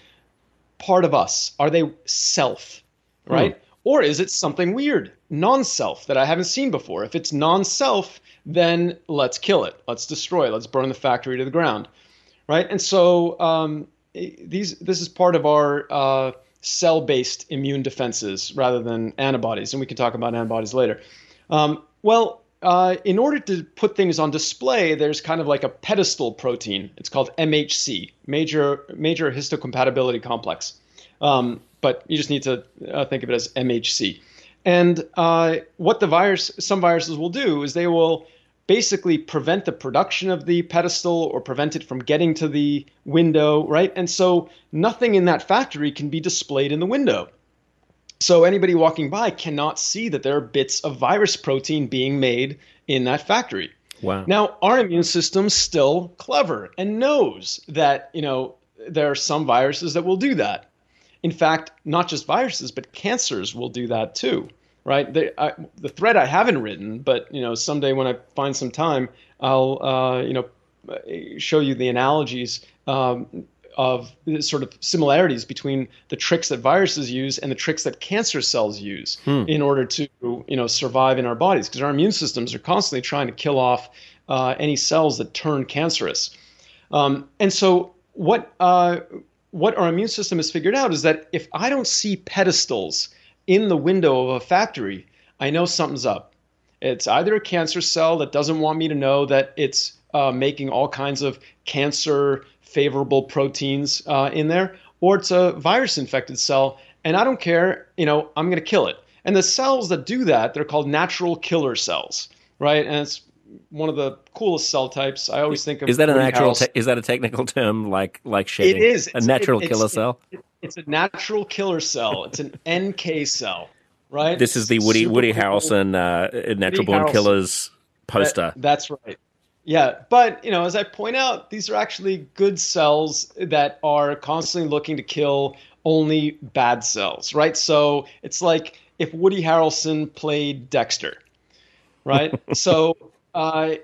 part of us? Are they self, right? Hmm. Or is it something weird, non self, that I haven't seen before? If it's non self, then let's kill it. Let's destroy it. Let's burn the factory to the ground, right? And so um, these this is part of our uh, cell-based immune defenses rather than antibodies, and we can talk about antibodies later. Um, well, uh, in order to put things on display, there's kind of like a pedestal protein. It's called MHC, major major histocompatibility complex. Um, but you just need to uh, think of it as MHC. And uh, what the virus, some viruses will do is they will basically prevent the production of the pedestal or prevent it from getting to the window, right? And so nothing in that factory can be displayed in the window. So anybody walking by cannot see that there are bits of virus protein being made in that factory. Wow. Now, our immune system's still clever and knows that, you know, there are some viruses that will do that. In fact, not just viruses, but cancers will do that too right? The, I, the thread I haven't written, but you know, someday when I find some time, I'll uh, you know show you the analogies um, of sort of similarities between the tricks that viruses use and the tricks that cancer cells use hmm. in order to you know survive in our bodies, because our immune systems are constantly trying to kill off uh, any cells that turn cancerous. Um, and so what uh, what our immune system has figured out is that if I don't see pedestals in the window of a factory, I know something's up. It's either a cancer cell that doesn't want me to know that it's uh, making all kinds of cancer favorable proteins uh, in there, or it's a virus infected cell, and I don't care, you know, I'm going to kill it. And the cells that do that, they're called natural killer cells, right? And it's one of the coolest cell types. I always think of is that a natural te- is that a technical term like like shedding? It is a natural it, killer cell. It, it's a natural killer cell. It's an NK cell, right? This is the Woody Super Woody cool. Harrelson uh, Natural Born. Killers poster. That, that's right. Yeah, but you know, as I point out, these are actually good cells that are constantly looking to kill only bad cells, right? So it's like if Woody Harrelson played Dexter, right? so, uh,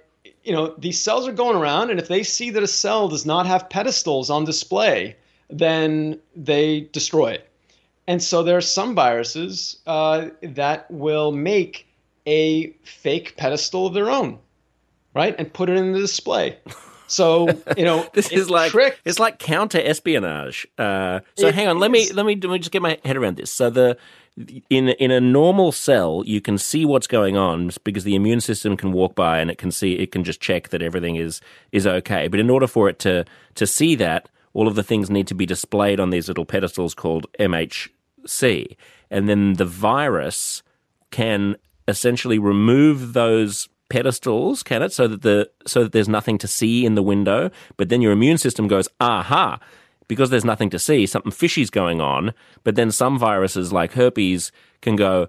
you know, these cells are going around, and if they see that a cell does not have pedestals on display, then they destroy it. And so there are some viruses uh, that will make a fake pedestal of their own, right, and put it in the display. So you know, this is like tricks. it's like counter espionage. Uh, so it hang on, is. let me let me let me just get my head around this. So the in in a normal cell, you can see what's going on because the immune system can walk by and it can see it can just check that everything is is okay. But in order for it to to see that, all of the things need to be displayed on these little pedestals called MHC. And then the virus can essentially remove those pedestals, can it? So that the so that there's nothing to see in the window. But then your immune system goes, aha, because there's nothing to see, something fishy's going on. But then some viruses like herpes can go,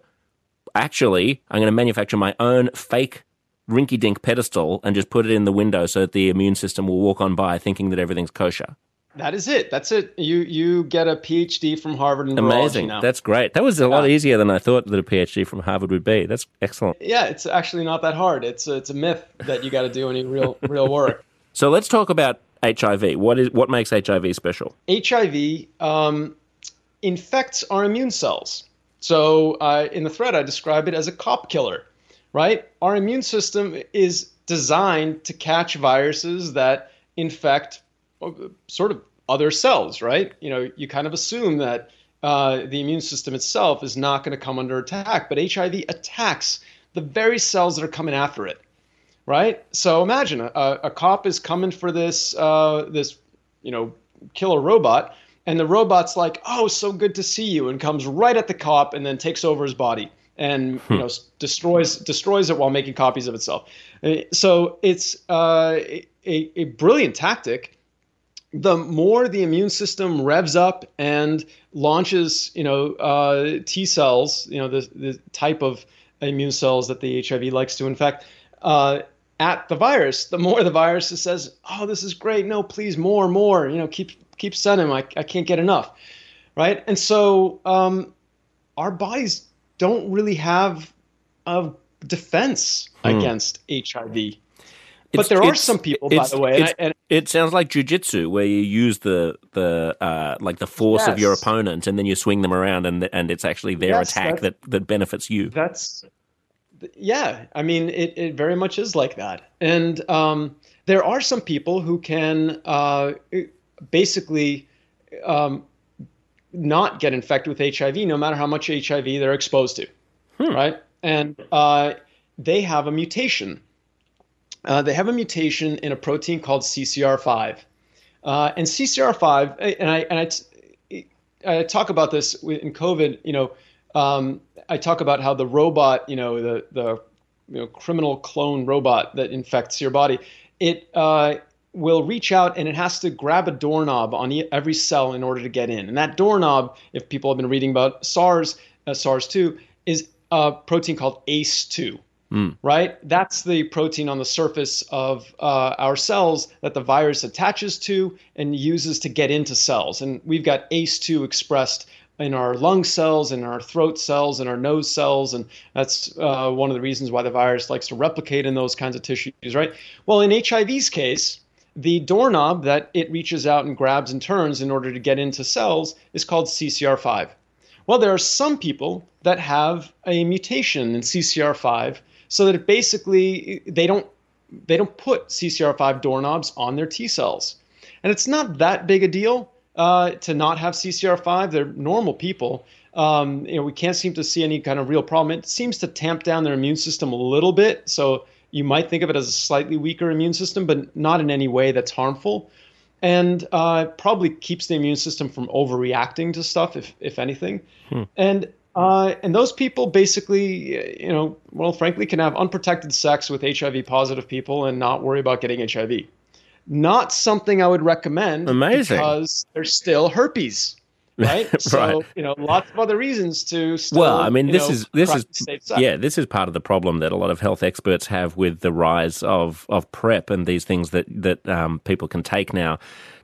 actually, I'm going to manufacture my own fake rinky dink pedestal and just put it in the window so that the immune system will walk on by thinking that everything's kosher. That is it. That's it. You you get a PhD from Harvard in Amazing. Now. That's great. That was a lot easier than I thought that a PhD from Harvard would be. That's excellent. Yeah, it's actually not that hard. It's a, it's a myth that you got to do any real real work. So let's talk about HIV. What is what makes HIV special? HIV um, infects our immune cells. So uh, in the thread, I describe it as a cop killer. Right? Our immune system is designed to catch viruses that infect sort of other cells, right? You know, you kind of assume that uh, the immune system itself is not going to come under attack, but HIV attacks the very cells that are coming after it, right? So imagine a, a cop is coming for this uh, this you know killer robot, and the robot's like, "Oh, so good to see you," and comes right at the cop and then takes over his body and you know destroys destroys it while making copies of itself. Uh, so it's uh, a, a brilliant tactic the more the immune system revs up and launches, you know, uh, T cells, you know, the, the type of immune cells that the HIV likes to infect, uh, at the virus, the more the virus says, "Oh, this is great. No, please, more, more. You know, keep keep sending. I I can't get enough." Right, and so um, our bodies don't really have a defense against HIV. But there are some people, by the way, and, I, and it sounds like jujitsu, where you use the the uh, like the force yes. of your opponent, and then you swing them around, and and it's actually their yes, attack that that benefits you. That's yeah. I mean, it it very much is like that, and um, there are some people who can uh, basically um, not get infected with HIV, no matter how much HIV they're exposed to, hmm. right? And uh, they have a mutation uh, they have a mutation in a protein called CCR5. Uh, and CCR5, and I and I, I talk about this in COVID. You know, um, I talk about how the robot, you know, the the you know, criminal clone robot that infects your body, it uh, will reach out and it has to grab a doorknob on every cell in order to get in. And that doorknob, if people have been reading about SARS, uh, SARS-2, is a protein called ACE2. Mm. Right? That's the protein on the surface of uh, our cells that the virus attaches to and uses to get into cells. And we've got ACE2 expressed in our lung cells, in our throat cells, in our nose cells. And that's uh, one of the reasons why the virus likes to replicate in those kinds of tissues, right? Well, in HIV's case, the doorknob that it reaches out and grabs and turns in order to get into cells is called CCR5. Well, there are some people that have a mutation in CCR5 so that it basically they don't they don't put CCR5 doorknobs on their T cells, and it's not that big a deal uh, to not have CCR5. They're normal people. Um, you know, we can't seem to see any kind of real problem. It seems to tamp down their immune system a little bit, so you might think of it as a slightly weaker immune system, but not in any way that's harmful, and uh, probably keeps the immune system from overreacting to stuff, if if anything. Hmm. And uh, and those people basically, you know, well, frankly, can have unprotected sex with HIV positive people and not worry about getting HIV. Not something I would recommend. Amazing. Because there's still herpes. Right. right. So, you know, lots of other reasons to still, Well, I mean, this know, is, this is, yeah, this is part of the problem that a lot of health experts have with the rise of, of PrEP and these things that, that um, people can take now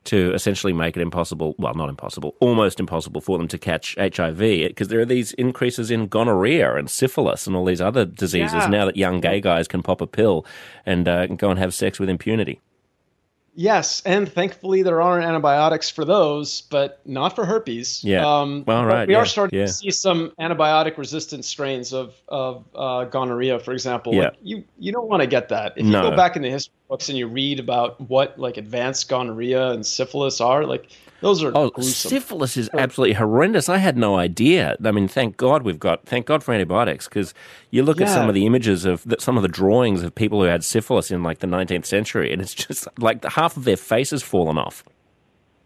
to essentially make it impossible, well, not impossible, almost impossible for them to catch HIV because there are these increases in gonorrhea and syphilis and all these other diseases yeah. now that young gay guys can pop a pill and uh, go and have sex with impunity. Yes, and thankfully there are antibiotics for those, but not for herpes. Yeah. Um, well, right. We yeah. are starting yeah. to see some antibiotic-resistant strains of of uh, gonorrhea, for example. Yeah. Like you you don't want to get that. If no. you go back in the history books and you read about what like advanced gonorrhea and syphilis are, like those are oh, gruesome. syphilis is absolutely horrendous. I had no idea. I mean, thank God we've got thank God for antibiotics because you look yeah. at some of the images of the, some of the drawings of people who had syphilis in like the 19th century, and it's just like the, half of their face has fallen off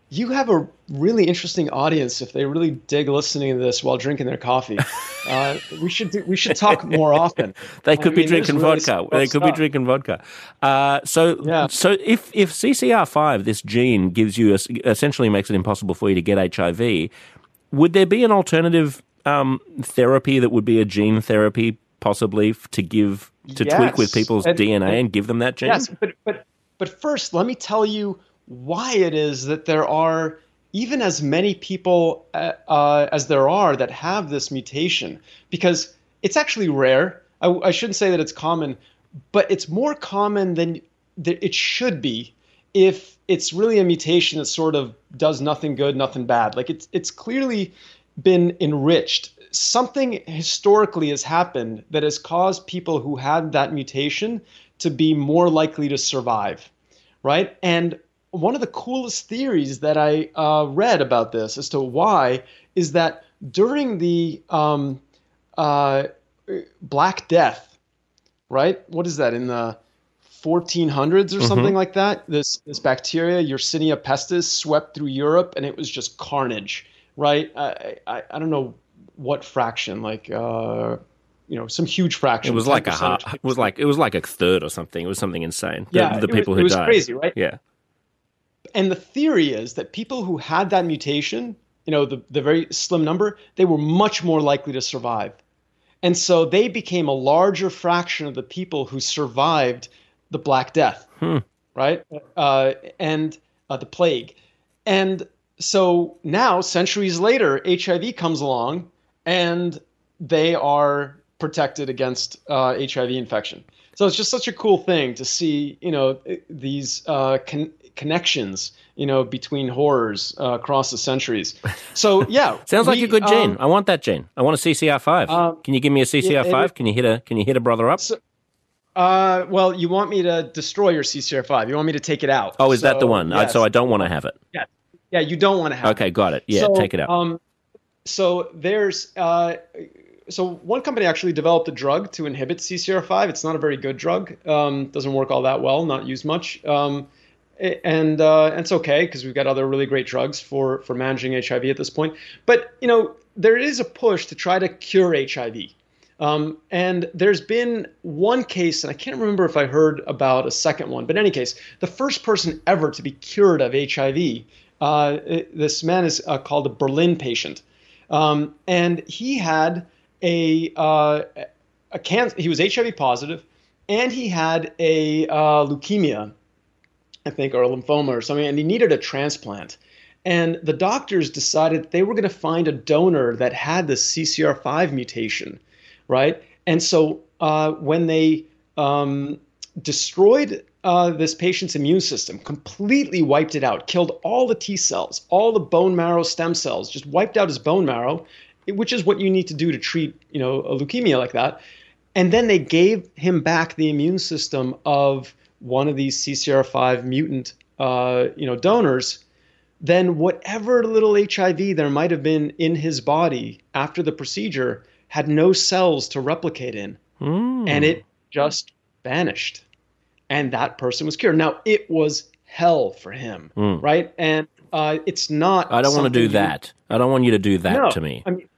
you have a really interesting audience if they really dig listening to this while drinking their coffee. Uh, we should do, we should talk more often. they could I be mean, drinking really vodka. They could stuff. be drinking vodka. Uh, so yeah. so if if CCR5 this gene gives you a, essentially makes it impossible for you to get HIV, would there be an alternative um, therapy that would be a gene therapy possibly to give to yes. tweak with people's and, DNA and, and give them that gene? Yes, but but but first, let me tell you why it is that there are even as many people uh, uh, as there are that have this mutation, because it's actually rare. I, I, shouldn't say that it's common, but it's more common than it should be if it's really a mutation that sort of does nothing good, nothing bad. Like it's it's clearly been enriched. Something historically has happened that has caused people who had that mutation to be more likely to survive, right? And one of the coolest theories that I uh, read about this as to why is that during the um, uh, Black Death, right? What is that in the 1400s or mm-hmm. something like that? This this bacteria, Yersinia pestis, swept through Europe, and it was just carnage, right? I I, I don't know what fraction, like. Uh, you know some huge fraction. It was like a half, it was like it was like a third or something. It was something insane. The, yeah, the people was, who it was died. crazy, right? Yeah and the theory is that people who had that mutation, you know, the, the very slim number, they were much more likely to survive. And so they became a larger fraction of the people who survived the Black Death, hmm. right? Uh, and uh, the plague. And so now, centuries later, HIV comes along and they are protected against uh, HIV infection. So it's just such a cool thing to see, you know, these uh, con- connections, you know, between horrors uh, across the centuries. So yeah, sounds like a good gene. um, I want that gene. I want a CCR five. Um, can you give me a CCR five? Can you hit a Can you hit a brother up? So- uh, well, you want me to destroy your CCR5? You want me to take it out? oh, is that the So, one? I- yes. So I don't want to have it. yeah, yeah, you don't want to have. It. Okay, it. got it. Yeah, So, take it out. Um, so there's uh, so one company actually developed a drug to inhibit CCR5. It's not a very good drug. Um, doesn't work all that well. Not used much. Um, and uh, it's okay because we've got other really great drugs for for managing HIV at this point. But you know there is a push to try to cure HIV. Um, and there's been one case, and I can't remember if I heard about a second one, but in any case, the first person ever to be cured of HIV, uh, this man is uh, called a Berlin patient. Um, and he had a, uh, a can- he was HIV positive, and he had a uh, leukemia, I think, or a lymphoma or something, and he needed a transplant. And the doctors decided they were going to find a donor that had the CCR5 mutation, right? And so uh, when they um, destroyed uh, this patient's immune system, completely wiped it out, killed all the T cells, all the bone marrow stem cells, just wiped out his bone marrow, which is what you need to do to treat, you know, a leukemia like that. And then they gave him back the immune system of one of these CCR5 mutant, uh, you know, donors. Then whatever little HIV there might have been in his body after the procedure had no cells to replicate in, Hmm. and it just vanished. And that person was cured. Now it was hell for him, right? And uh, it's not. I don't want to do that. I don't want you to do that no, to me. I mean,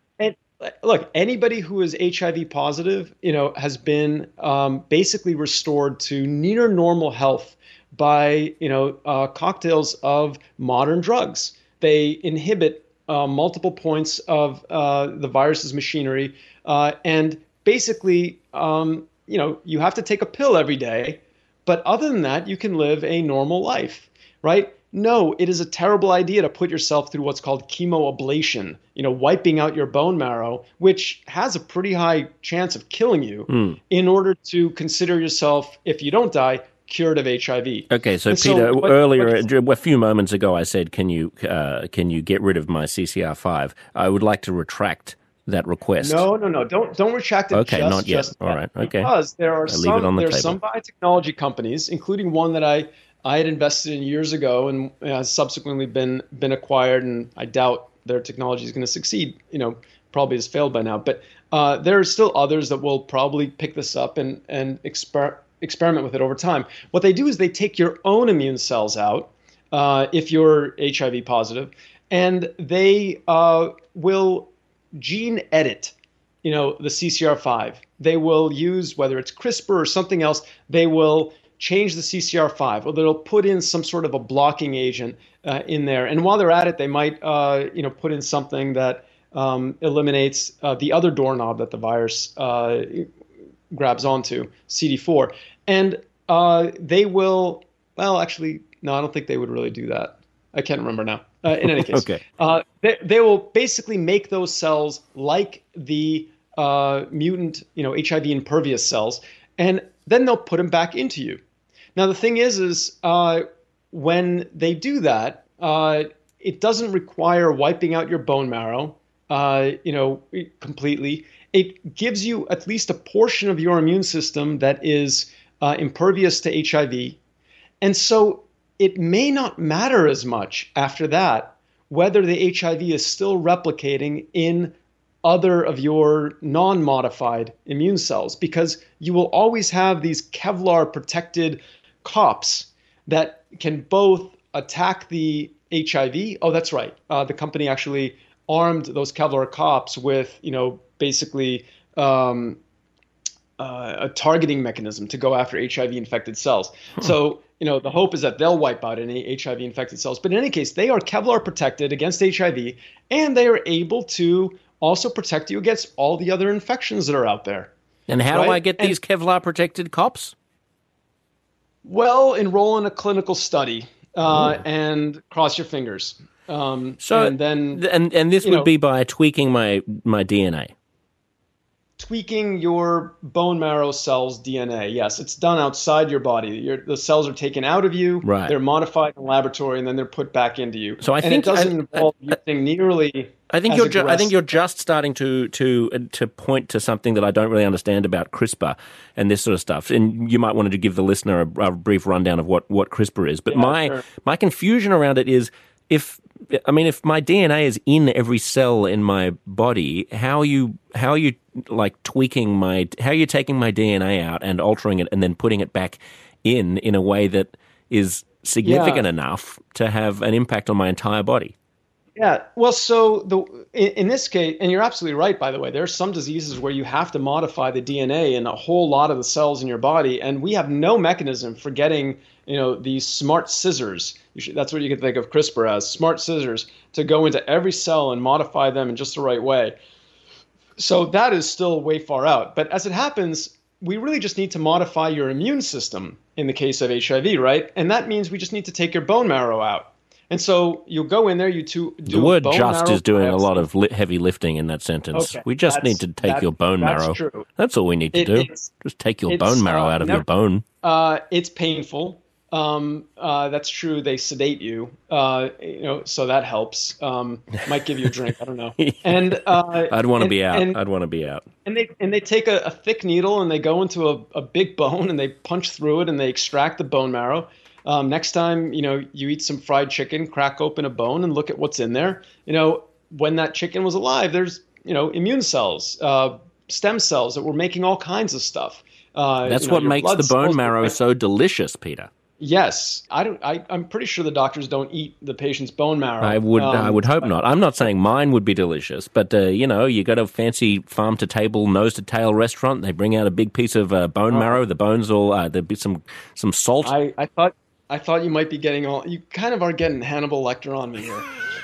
look, anybody who is HIV positive, you know, has been um, basically restored to near normal health by, you know, uh, cocktails of modern drugs. They inhibit uh, multiple points of uh, the virus's machinery, uh, and basically, um, you know, you have to take a pill every day, but other than that, you can live a normal life, right? No, it is a terrible idea to put yourself through what's called chemoablation, you know, wiping out your bone marrow, which has a pretty high chance of killing you, in order to consider yourself, if you don't die, cured of HIV. Okay, so And so Peter, earlier, what- a few moments ago, I said, "Can you uh, can you get rid of my CCR five? I would like to retract that request." No, no, no. Don't don't retract it. Okay, just, not yet. All right, okay. Because there are I leave it some the there are table. some biotechnology companies, including one that I I had invested in years ago and has subsequently been been acquired, and I doubt their technology is going to succeed. You know, probably has failed by now. But uh, there are still others that will probably pick this up and and exper- experiment with it over time. What they do is they take your own immune cells out uh, if you're HIV positive, and they uh, will gene edit you know the CCR5. They will use whether it's CRISPR or something else. They will change the CCR5, or they'll put in some sort of a blocking agent uh, in there. And while they're at it, they might uh, you know put in something that um, eliminates uh, the other doorknob that the virus uh, grabs onto, CD4. And uh, they will. Well, actually, no, I don't think they would really do that. I can't remember now. Uh, in any case, Okay. uh, they, they will basically make those cells like the uh, mutant, you know, HIV impervious cells, and then they'll put them back into you. Now the thing is, is uh, when they do that, uh, it doesn't require wiping out your bone marrow, uh, you know, completely. It gives you at least a portion of your immune system that is uh, impervious to HIV, and so it may not matter as much after that whether the HIV is still replicating in other of your non modified immune cells because you will always have these Kevlar protected cops that can both attack the HIV. Oh, that's right. Uh, the company actually armed those Kevlar cops with, you know, basically um, uh, a targeting mechanism to go after HIV infected cells. So, you know, the hope is that they'll wipe out any HIV infected cells. But in any case, they are Kevlar protected against HIV and they are able to also protect you against all the other infections that are out there. And how do I get And- these Kevlar protected cops? Well, enroll in a clinical study uh, and cross your fingers. Um, So and then and and this would know- be by tweaking my my DNA. tweaking your bone marrow cells DNA. Yes, it's done outside your body. Your, the cells are taken out of you. Right. They're modified in the laboratory, and then they're put back into you. So I and think- it doesn't I- involve using nearly. I think you're. Ju- I think you're just starting to to uh, to point to something that I don't really understand about CRISPR and this sort of stuff. And you might want to give the listener a, a brief rundown of what what CRISPR is. But my sure. my confusion around it is if I mean if my DNA is in every cell in my body, how are you how are you like tweaking my how are you taking my DNA out and altering it and then putting it back in in a way that is significant Yeah. enough to have an impact on my entire body? Yeah, well, so the in, in this case, and you're absolutely right. By the way, there are some diseases where you have to modify the DNA in a whole lot of the cells in your body, and we have no mechanism for getting you know these smart scissors. Should, that's what you can think of CRISPR as smart scissors to go into every cell and modify them in just the right way. So that is still way far out. But as it happens, we really just need to modify your immune system in the case of HIV, right? And that means we just need to take your bone marrow out. And so you'll go in there, you two do The word just is doing a lot of li- heavy lifting in that sentence. Okay, we just that's- need to take that- your bone that's marrow. true. That's all we need to It- do. Just take your bone marrow uh, out of your bone. Uh, it's painful. Um, uh, that's true. They sedate you, uh, you know, so that helps. Um, might give you a drink. I don't know. And uh, I'd want to be out. And, I'd want to be out. and they and they take a, a thick needle and they go into a, a big bone and they punch through it and they extract the bone marrow. Um, next time, you know, you eat some fried chicken, crack open a bone and look at what's in there. You know, when that chicken was alive, there's you know immune cells, uh, stem cells that were making all kinds of stuff. Uh, That's you know, what makes the bone marrow making- so delicious, Peter. Yes, I don't. I, I'm pretty sure the doctors don't eat the patient's bone marrow. I would. Um, I would hope not. I'm not saying mine would be delicious, but uh, you know, you got a fancy farm to table, nose to tail restaurant. They bring out a big piece of uh, bone marrow. The bones all. Uh, there'd be some some salt. I, I thought I thought you might be getting all. You kind of are getting Hannibal Lecter on me here,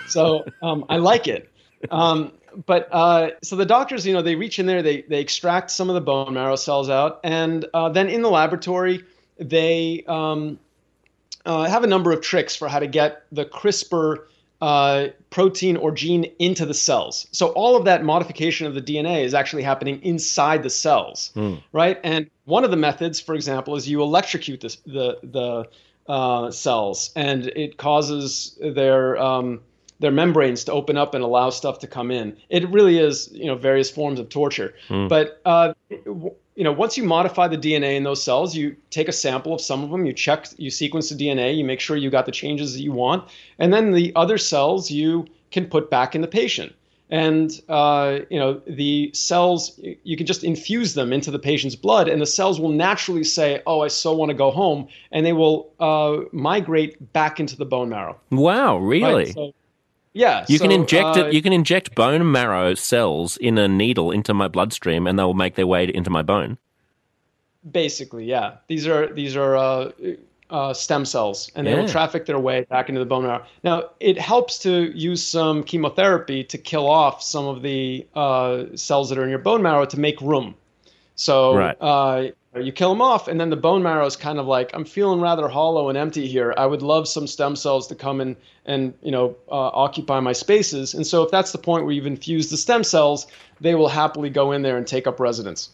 so um, I like it. Um, but uh, so the doctors, you know, they reach in there, they they extract some of the bone marrow cells out, and uh, then in the laboratory, they um, uh, have a number of tricks for how to get the CRISPR uh, protein or gene into the cells. So all of that modification of the DNA is actually happening inside the cells, right? And one of the methods, for example, is you electrocute this, the the uh, cells, and it causes their um, their membranes to open up and allow stuff to come in. It really is, you know, various forms of torture. But uh, you know, once you modify the DNA in those cells, you take a sample of some of them, you check, you sequence the DNA, you make sure you got the changes that you want, and then the other cells you can put back in the patient. And uh, you know, the cells you can just infuse them into the patient's blood, and the cells will naturally say, "Oh, I so want to go home," and they will uh, migrate back into the bone marrow. wow, really? Right? So, yeah, you can inject uh, it. You can inject bone marrow cells in a needle into my bloodstream, and they'll make their way into my bone. Basically, yeah. These are these are uh, stem cells, and they will traffic their way back into the bone marrow. Now, it helps to use some chemotherapy to kill off some of the uh, cells that are in your bone marrow to make room. So Right. uh, you kill them off, and then the bone marrow is kind of like, I'm feeling rather hollow and empty here. I would love some stem cells to come in and you know uh, occupy my spaces. And so, if that's the point where you've infused the stem cells, they will happily go in there and take up residence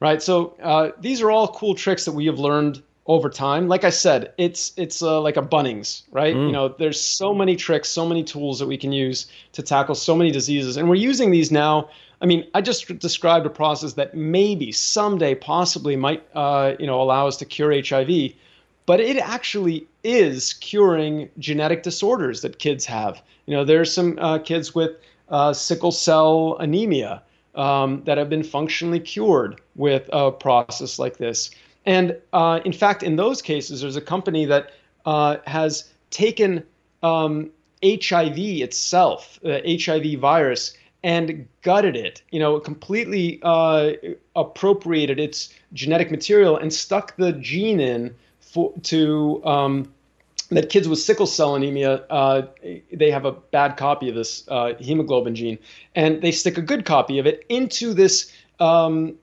right? So uh, these are all cool tricks that we have learned over time. Like I said, it's it's uh, like a Bunnings, right? You know, there's so many tricks, so many tools that we can use to tackle so many diseases, and we're using these now. I mean, I just described a process that maybe someday, possibly, might uh, you know allow us to cure HIV, but it actually is curing genetic disorders that kids have. You know, there's some uh, kids with uh, sickle cell anemia um, that have been functionally cured with a process like this. And uh, in fact, in those cases, there's a company that uh, has taken um, HIV itself, the HIV virus, and gutted it. You know, completely uh, appropriated its genetic material and stuck the gene in for, to um, that kids with sickle cell anemia, uh, they have a bad copy of this uh, hemoglobin gene, and they stick a good copy of it into this um,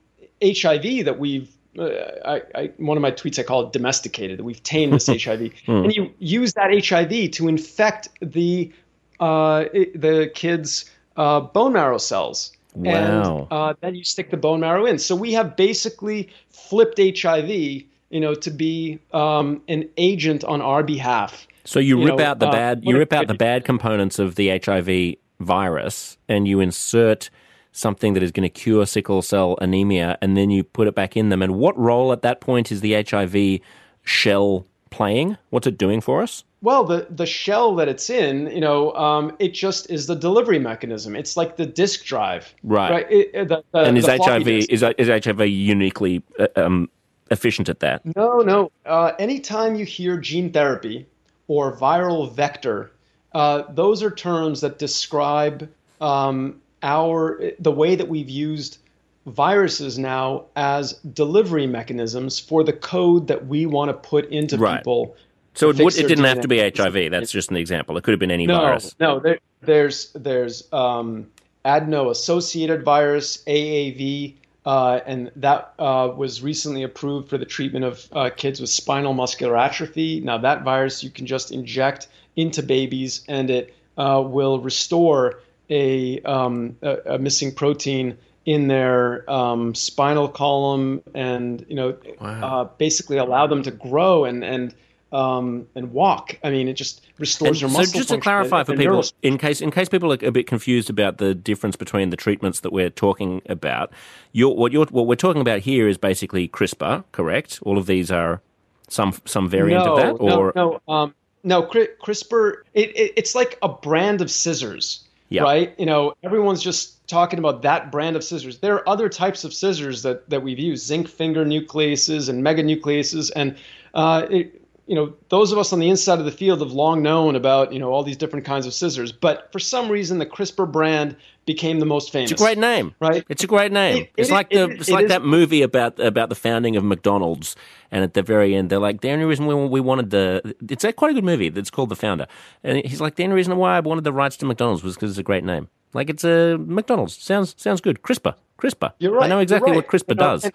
HIV that we've. I, I, one of my tweets, I call it domesticated. We've tamed this HIV, and you use that HIV to infect the uh, the kids' uh, bone marrow cells. Wow. And uh, then you stick the bone marrow in. So we have basically flipped HIV, you know, to be um, an agent on our behalf. So you, You rip know, out the uh, bad, you rip out the bad components of the HIV virus, and you insert something that is going to cure sickle cell anemia, and then you put it back in them. And what role at that point is the HIV shell playing? What's it doing for us? Well, the the shell that it's in, you know, um, it just is the delivery mechanism. It's like the disk drive, Right. Right. It- it- the- the- and is HIV disk. is, is HIV uniquely uh, um, efficient at that? No, no. Uh, anytime you hear gene therapy or viral vector, uh, those are terms that describe um, our the way that we've used viruses now as delivery mechanisms for the code that we want to put into Right. people. So it, would, it didn't have to be HIV. That's just an example. It could have been any No, virus. no. There, there's there's um, adeno-associated virus AAV, uh, and that uh, was recently approved for the treatment of uh, kids with spinal muscular atrophy. Now that virus you can just inject into babies, and it uh, will restore a, um, a, a missing protein in their um, spinal column, and you know, uh, basically allow them to grow and and um, and walk. I mean, it just restores And their so muscle just to clarify for people, neural- in case in case people are a bit confused about the difference between the treatments that we're talking about, you're, what you're what we're talking about here is basically CRISPR, correct? All of these are some some variant no, of that, or no, no, um, no. Cri- CRISPR, it, it, it's like a brand of scissors, Yeah. right? You know, everyone's just talking about that brand of scissors. There are other types of scissors that that we've used, zinc finger nucleases and meganucleases, and uh, it, you know, those of us on the inside of the field have long known about you know all these different kinds of scissors. But for some reason, the CRISPR brand became the most famous. It's a great name, Right. It's a great name. It- it's it- like the it- it's it like is- that movie about about the founding of McDonald's, and at the very end, they're like the only reason we, we wanted the it's a quite a good movie that's called The Founder, and he's like the only reason why I wanted the rights to McDonald's was because it's a great name. Like it's a McDonald's sounds sounds good. CRISPR, CRISPR. You're right, I know exactly what. CRISPR You know, does. and-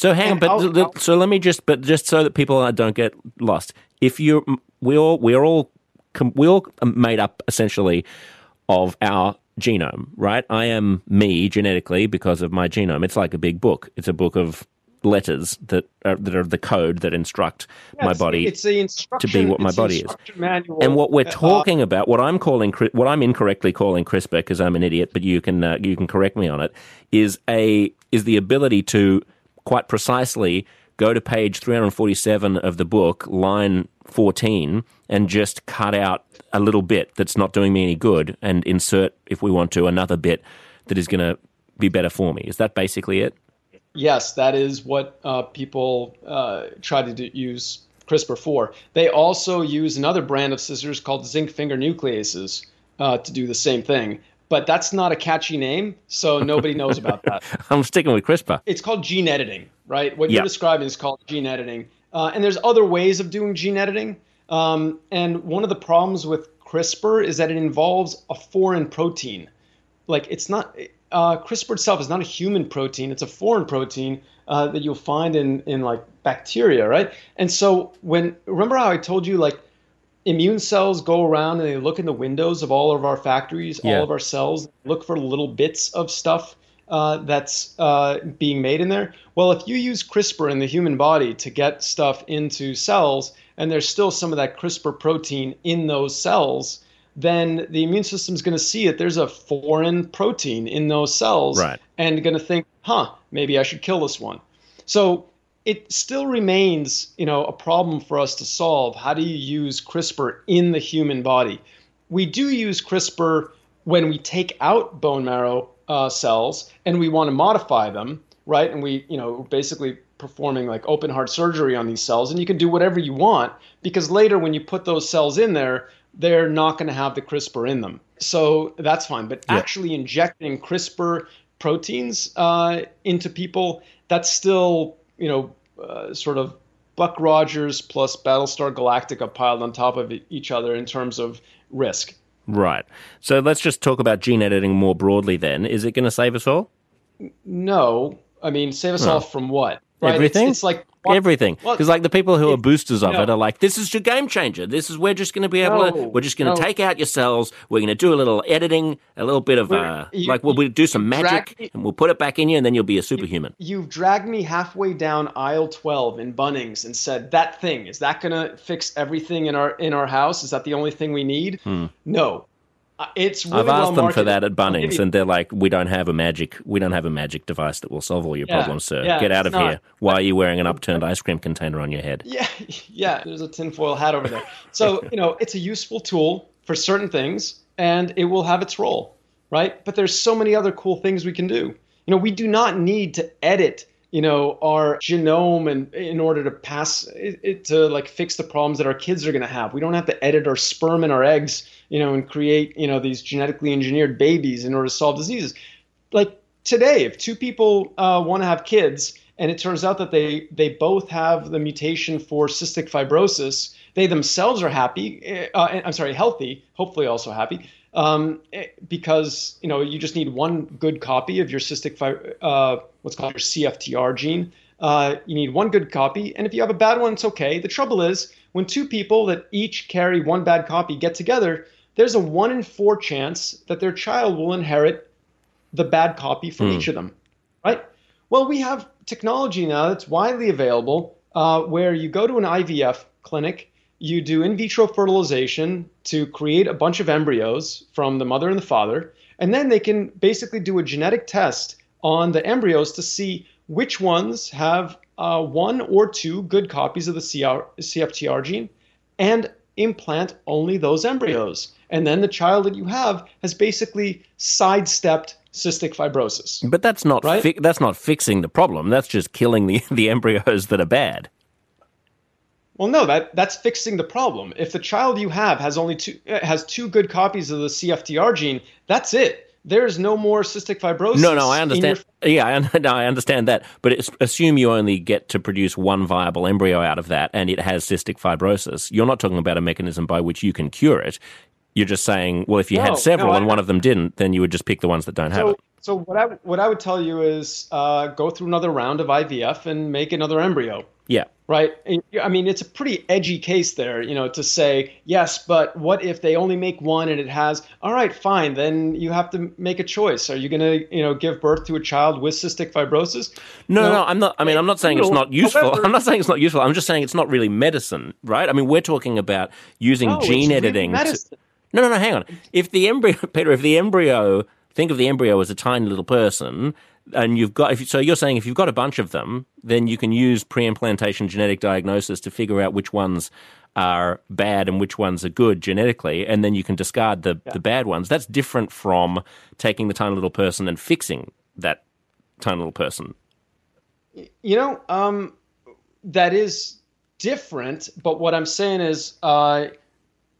So hang on, but I'll- I'll- so let me just, but just so that people uh, don't get lost. If you, we all, we're all, we all made up essentially of our genome, right? I am me genetically because of my genome. It's like a big book. It's a book of letters that are, that are the code that instruct my body It's the instruction, to be what my body is. Manual. and what we're Uh, talking about, what I'm calling, what I'm incorrectly calling CRISPR, because I'm an idiot, but you can uh, you can correct me on it, is a is the ability to quite precisely go to page 347 of the book, line 14, and just cut out a little bit that's not doing me any good, and insert, if we want to, another bit that is going to be better for me. Is that basically it? Yes, that is what uh, people uh, try to do, use CRISPR for. They also use another brand of scissors called zinc finger nucleases uh, to do the same thing. But that's not a catchy name, so nobody knows about that. I'm sticking with CRISPR. It's called gene editing, right? What Yeah. you're describing is called gene editing. Uh, and there's other ways of doing gene editing. Um, and one of the problems with CRISPR is that it involves a foreign protein. Like it's not uh, CRISPR itself is not a human protein; it's a foreign protein uh, that you'll find in in like bacteria, right? And so when remember how I told you like immune cells go around and they look in the windows of all of our factories, Yeah. all of our cells, look for little bits of stuff uh, that's uh, being made in there. Well, if you use CRISPR in the human body to get stuff into cells, and there's still some of that CRISPR protein in those cells, then the immune system's going to see that there's a foreign protein in those cells Right. and going to think, huh, maybe I should kill this one. So it still remains, you know, a problem for us to solve. How do you use CRISPR in the human body? We do use CRISPR when we take out bone marrow uh, cells and we want to modify them, right? And we, you know, basically performing like open heart surgery on these cells, and you can do whatever you want because later when you put those cells in there, they're not going to have the CRISPR in them. So that's fine. But actually injecting CRISPR proteins uh, into people, that's still, you know, uh, sort of Buck Rogers plus Battlestar Galactica piled on top of each other in terms of risk. Right. So let's just talk about gene editing more broadly then. Is it going to save us all? No, I mean, save us all from what? Right? It's- Everything? It's, like everything. Because like the people who are boosters of no. it are like, this is your game changer. This is we're just going to be able to we're just going to no. take out your cells. We're going to do a little editing, a little bit of uh, you- like we'll, we'll do some magic and we'll put it back in you, and then you'll be a superhuman. You've dragged me halfway down aisle 12 in Bunnings and said that thing is that going to fix everything in our in our house? Is that the only thing we need? No. Uh, it's really. I've asked well them for that at Bunnings, and they're like, "We don't have a magic. We don't have a magic device that will solve all your Yeah, problems, sir. yeah, Get out of not. here. Why are you wearing an upturned ice cream container on your head?" Yeah, yeah. There's a tinfoil hat over there. So you know, it's a useful tool for certain things, and it will have its role, right? But there's so many other cool things we can do. You know, we do not need to edit, you know, our genome and in order to pass it, it to like fix the problems that our kids are going to have. We don't have to edit our sperm and our eggs, you know, and create, you know, these genetically engineered babies in order to solve diseases. Like today, if two people uh, want to have kids and it turns out that they they both have the mutation for cystic fibrosis, they themselves are happy. Uh, I'm sorry, healthy. Hopefully, also happy. Um, eh, because you know you just need one good copy of your cystic fib- uh, what's called your CFTR gene. Uh, you need one good copy, and if you have a bad one, it's okay. The trouble is when two people that each carry one bad copy get together, there's a one in four chance that their child will inherit the bad copy from each of them, right? Well, we have technology now that's widely available uh, where you go to an IVF clinic, you do in vitro fertilization to create a bunch of embryos from the mother and the father, and then they can basically do a genetic test on the embryos to see which ones have uh, one or two good copies of the CR, CFTR gene and implant only those embryos. And then the child that you have has basically sidestepped cystic fibrosis. But that's not Right? fi- that's not fixing the problem. That's just killing the the embryos that are bad. Well, no, that that's fixing the problem. If the child you have has only two uh, has two good copies of the CFTR gene, that's it. There is no more cystic fibrosis. No, no, I understand. your- Yeah, I, no, I understand that. But assume you only get to produce one viable embryo out of that, and it has cystic fibrosis. You're not talking about a mechanism by which you can cure it. You're just saying, well, if you No, had several no, and I- one of them didn't, then you would just pick the ones that don't have it. So what I what I would tell you is uh, go through another round of IVF and make another embryo. Yeah. right? I mean, it's a pretty edgy case there, you know, to say, yes, but what if they only make one and it has, all right, fine, then you have to make a choice. Are you going to, you know, give birth to a child with cystic fibrosis? No, No. no, I'm not. I mean, I'm not saying it's not useful. however- I'm not saying it's not useful. I'm just saying it's not really medicine, right? I mean, we're talking about using No, gene really editing. to- no, no, no. Hang on. If the embryo, Peter, if the embryo, think of the embryo as a tiny little person, and you've got. If, so you're saying if you've got a bunch of them, then you can use pre-implantation genetic diagnosis to figure out which ones are bad and which ones are good genetically, and then you can discard the the bad ones. That's different from taking the tiny little person and fixing that tiny little person. You know, um, that is different, but what I'm saying is uh,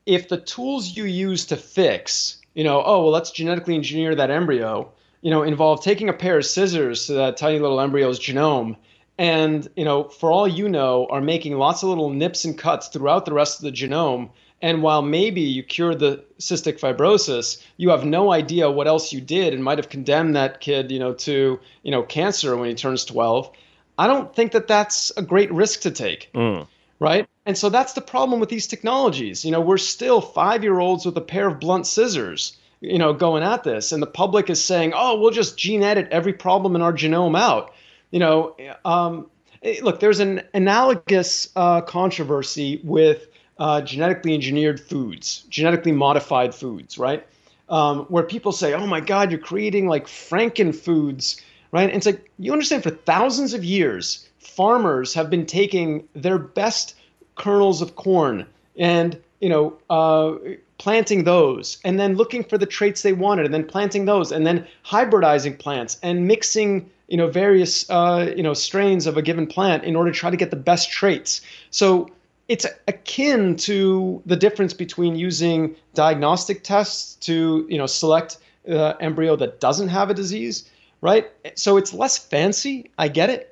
if the tools you use to fix, you know, oh, well, let's genetically engineer that embryo, you know, involve taking a pair of scissors to that tiny little embryo's genome and, you know, for all you know, are making lots of little nips and cuts throughout the rest of the genome. And while maybe you cured the cystic fibrosis, you have no idea what else you did and might have condemned that kid, you know, to, you know, cancer when he turns 12. I don't think that that's a great risk to take mm. Right? And so that's the problem with these technologies. You know, we're still five year olds with a pair of blunt scissors, you know, going at this. And the public is saying, oh, we'll just gene edit every problem in our genome out. You know, um, eh, look, there's an analogous uh, controversy with uh, genetically engineered foods, genetically modified foods, right? Um, where people say, oh my God, you're creating like Franken foods, right? And it's like, you understand for thousands of years, farmers have been taking their best kernels of corn and you know uh, planting those and then looking for the traits they wanted and then planting those and then hybridizing plants and mixing you know various uh, you know strains of a given plant in order to try to get the best traits. So it's akin to the difference between using diagnostic tests to you know select uh, embryo that doesn't have a disease right? So it's less fancy i get it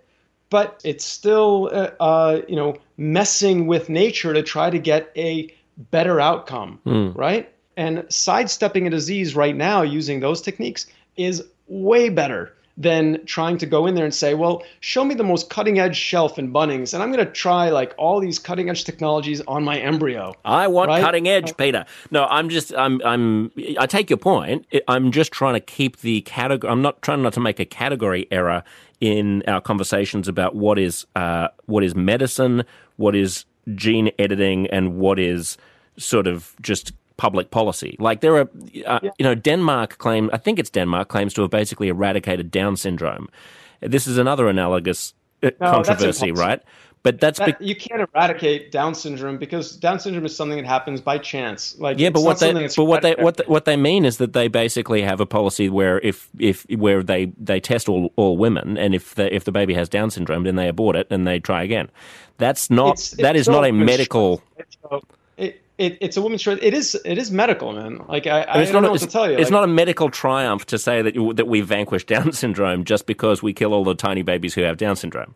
but it's still uh, uh, you know messing with nature to try to get a better outcome right? And sidestepping a disease right now using those techniques is way better than trying to go in there and say, well, show me the most cutting edge shelf in Bunnings, and I'm going to try like all these cutting edge technologies on my embryo. I want right? cutting edge, Peter. No, I'm just, I'm, I'm, I take your point. I'm just trying to keep the category. I'm not trying not to make a category error in our conversations about what is, uh, what is medicine, what is gene editing, and what is sort of just public policy. Like there are, uh, yeah. you know, Denmark claim, I think it's Denmark claims to have basically eradicated Down syndrome. This is another analogous uh, no, controversy, right? But that's that, be- you can't eradicate Down syndrome because Down syndrome is something that happens by chance. Like yeah, but what they but what they what they, what they mean is that they basically have a policy where if if where they they test all, all women and if the if the baby has Down syndrome, then they abort it and they try again. That's not it's, that it's is not a medical. It, it's a woman's choice. It is it is medical, man. Like I, I don't know what to tell you. It's like, not a medical triumph to say that you, that we vanquish Down syndrome just because we kill all the tiny babies who have Down syndrome.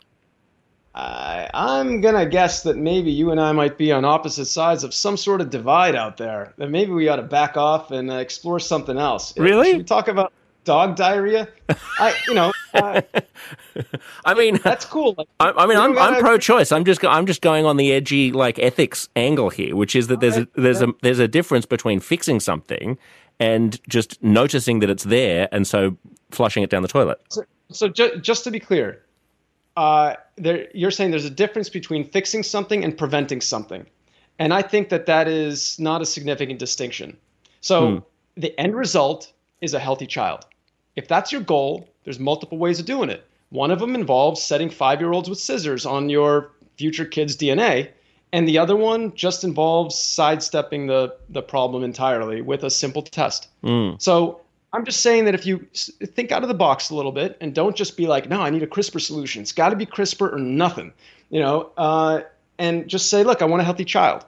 I, I'm gonna guess that maybe you and I might be on opposite sides of some sort of divide out there. That maybe we ought to back off and uh, explore something else. Really? Should we talk about dog diarrhea? I, you know. Uh, I mean, that's cool. Like, I, I, mean, I'm, gotta, I'm pro-choice. I'm just I'm just going on the edgy like ethics angle here, which is that there's a, there's a there's a difference between fixing something and just noticing that it's there and so flushing it down the toilet. So, so ju- just to be clear, uh, there, you're saying there's a difference between fixing something and preventing something. And I think that that is not a significant distinction. So hmm. the end result is a healthy child. If that's your goal, there's multiple ways of doing it. One of them involves setting five year olds with scissors on your future kid's DNA. And the other one just involves sidestepping the, the problem entirely with a simple test. Mm. So I'm just saying that if you think out of the box a little bit and don't just be like, no, I need a CRISPR solution. It's got to be CRISPR or nothing, you know, uh, and just say, look, I want a healthy child.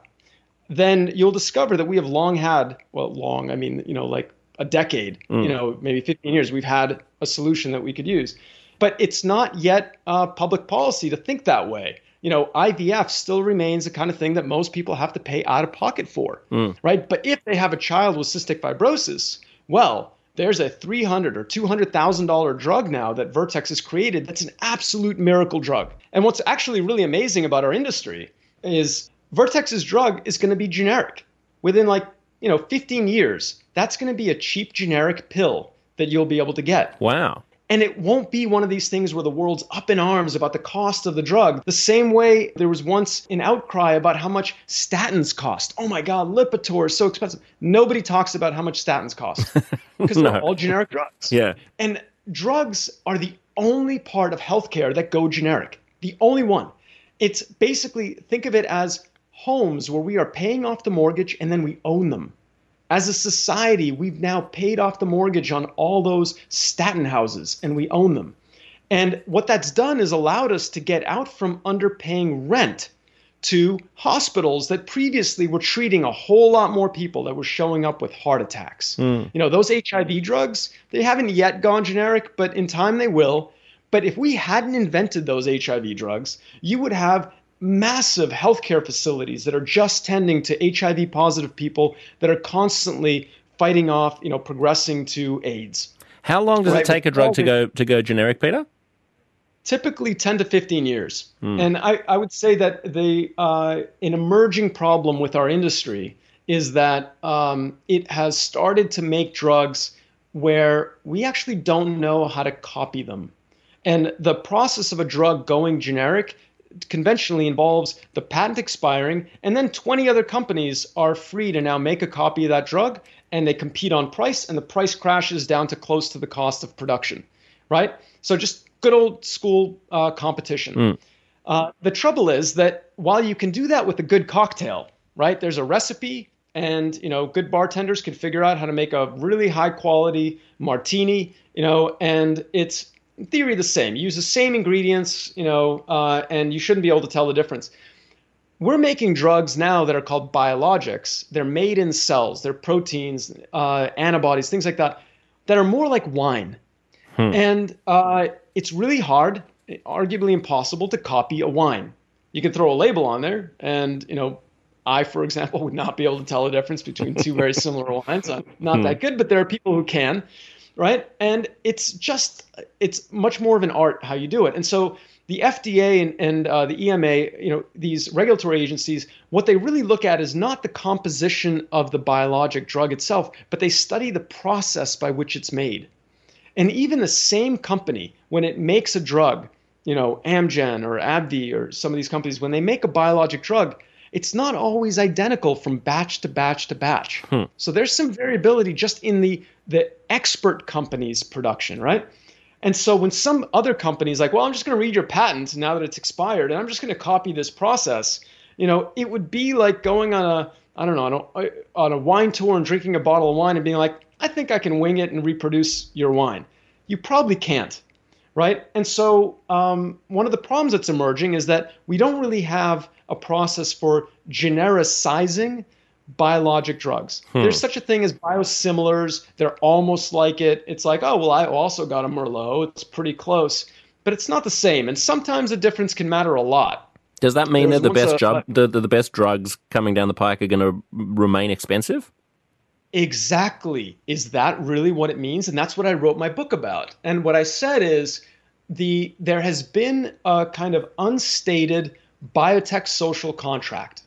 Then you'll discover that we have long had, well, long, I mean, you know, like a decade, mm. you know, maybe 15 years, we've had a solution that we could use. But it's not yet uh, public policy to think that way. You know, IVF still remains the kind of thing that most people have to pay out of pocket for, mm. right? But if they have a child with cystic fibrosis, well, there's a $300 or $200,000 drug now that Vertex has created that's an absolute miracle drug. And what's actually really amazing about our industry is Vertex's drug is going to be generic within like, you know, 15 years. That's going to be a cheap generic pill that you'll be able to get. Wow. And it won't be one of these things where the world's up in arms about the cost of the drug. The same way there was once an outcry about how much statins cost. Oh my God, Lipitor is so expensive. Nobody talks about how much statins cost because no. they're all generic drugs. Yeah. And drugs are the only part of healthcare that go generic. The only one. It's basically think of it as homes where we are paying off the mortgage and then we own them. As a society, we've now paid off the mortgage on all those statin houses and we own them. And what that's done is allowed us to get out from underpaying rent to hospitals that previously were treating a whole lot more people that were showing up with heart attacks. Mm. You know, those HIV drugs, they haven't yet gone generic, but in time they will. But if we hadn't invented those HIV drugs, you would have massive healthcare facilities that are just tending to HIV positive people that are constantly fighting off, you know, progressing to AIDS. How long does right? it take a drug to go to go generic, Peter? Typically 10 to 15 years. Hmm. And I, I would say that the uh, an emerging problem with our industry is that um, it has started to make drugs where we actually don't know how to copy them. And the process of a drug going generic conventionally involves the patent expiring, and then 20 other companies are free to now make a copy of that drug, and they compete on price, and the price crashes down to close to the cost of production, right? So just good old school uh, competition. Mm. Uh, the trouble is that while you can do that with a good cocktail, right? There's a recipe, and you know, good bartenders can figure out how to make a really high quality martini, you know, and it's in theory the same. You use the same ingredients, you know, uh, and you shouldn't be able to tell the difference. We're making drugs now that are called biologics. They're made in cells. They're proteins, uh, antibodies, things like that, that are more like wine. Hmm. And uh, it's really hard, arguably impossible, to copy a wine. You can throw a label on there, and you know, I, for example, would not be able to tell the difference between two very similar wines. I'm not hmm. that good, but there are people who can. Right? And it's just it's much more of an art how you do it. And so the FDA and, and uh, the EMA, you know, these regulatory agencies, what they really look at is not the composition of the biologic drug itself, but they study the process by which it's made. And even the same company, when it makes a drug, you know, Amgen or AbbVie or some of these companies, when they make a biologic drug, it's not always identical from batch to batch to batch. Hmm. So there's some variability just in the the expert company's production, right? And so when some other company's like, well, I'm just going to read your patent now that it's expired, and I'm just going to copy this process, you know, it would be like going on a I don't know on a, on a wine tour and drinking a bottle of wine and being like, I think I can wing it and reproduce your wine. You probably can't, right? And so um, one of the problems that's emerging is that we don't really have a process for genericizing biologic drugs. Hmm. There's such a thing as biosimilars. They're almost like it. It's like, oh, well, I also got a Merlot. It's pretty close, but it's not the same. And sometimes the difference can matter a lot. Does that mean that the best, a, the, the, the best drugs coming down the pike are going to remain expensive? Exactly. Is that really what it means? And that's what I wrote my book about. And what I said is the there has been a kind of unstated biotech social contract,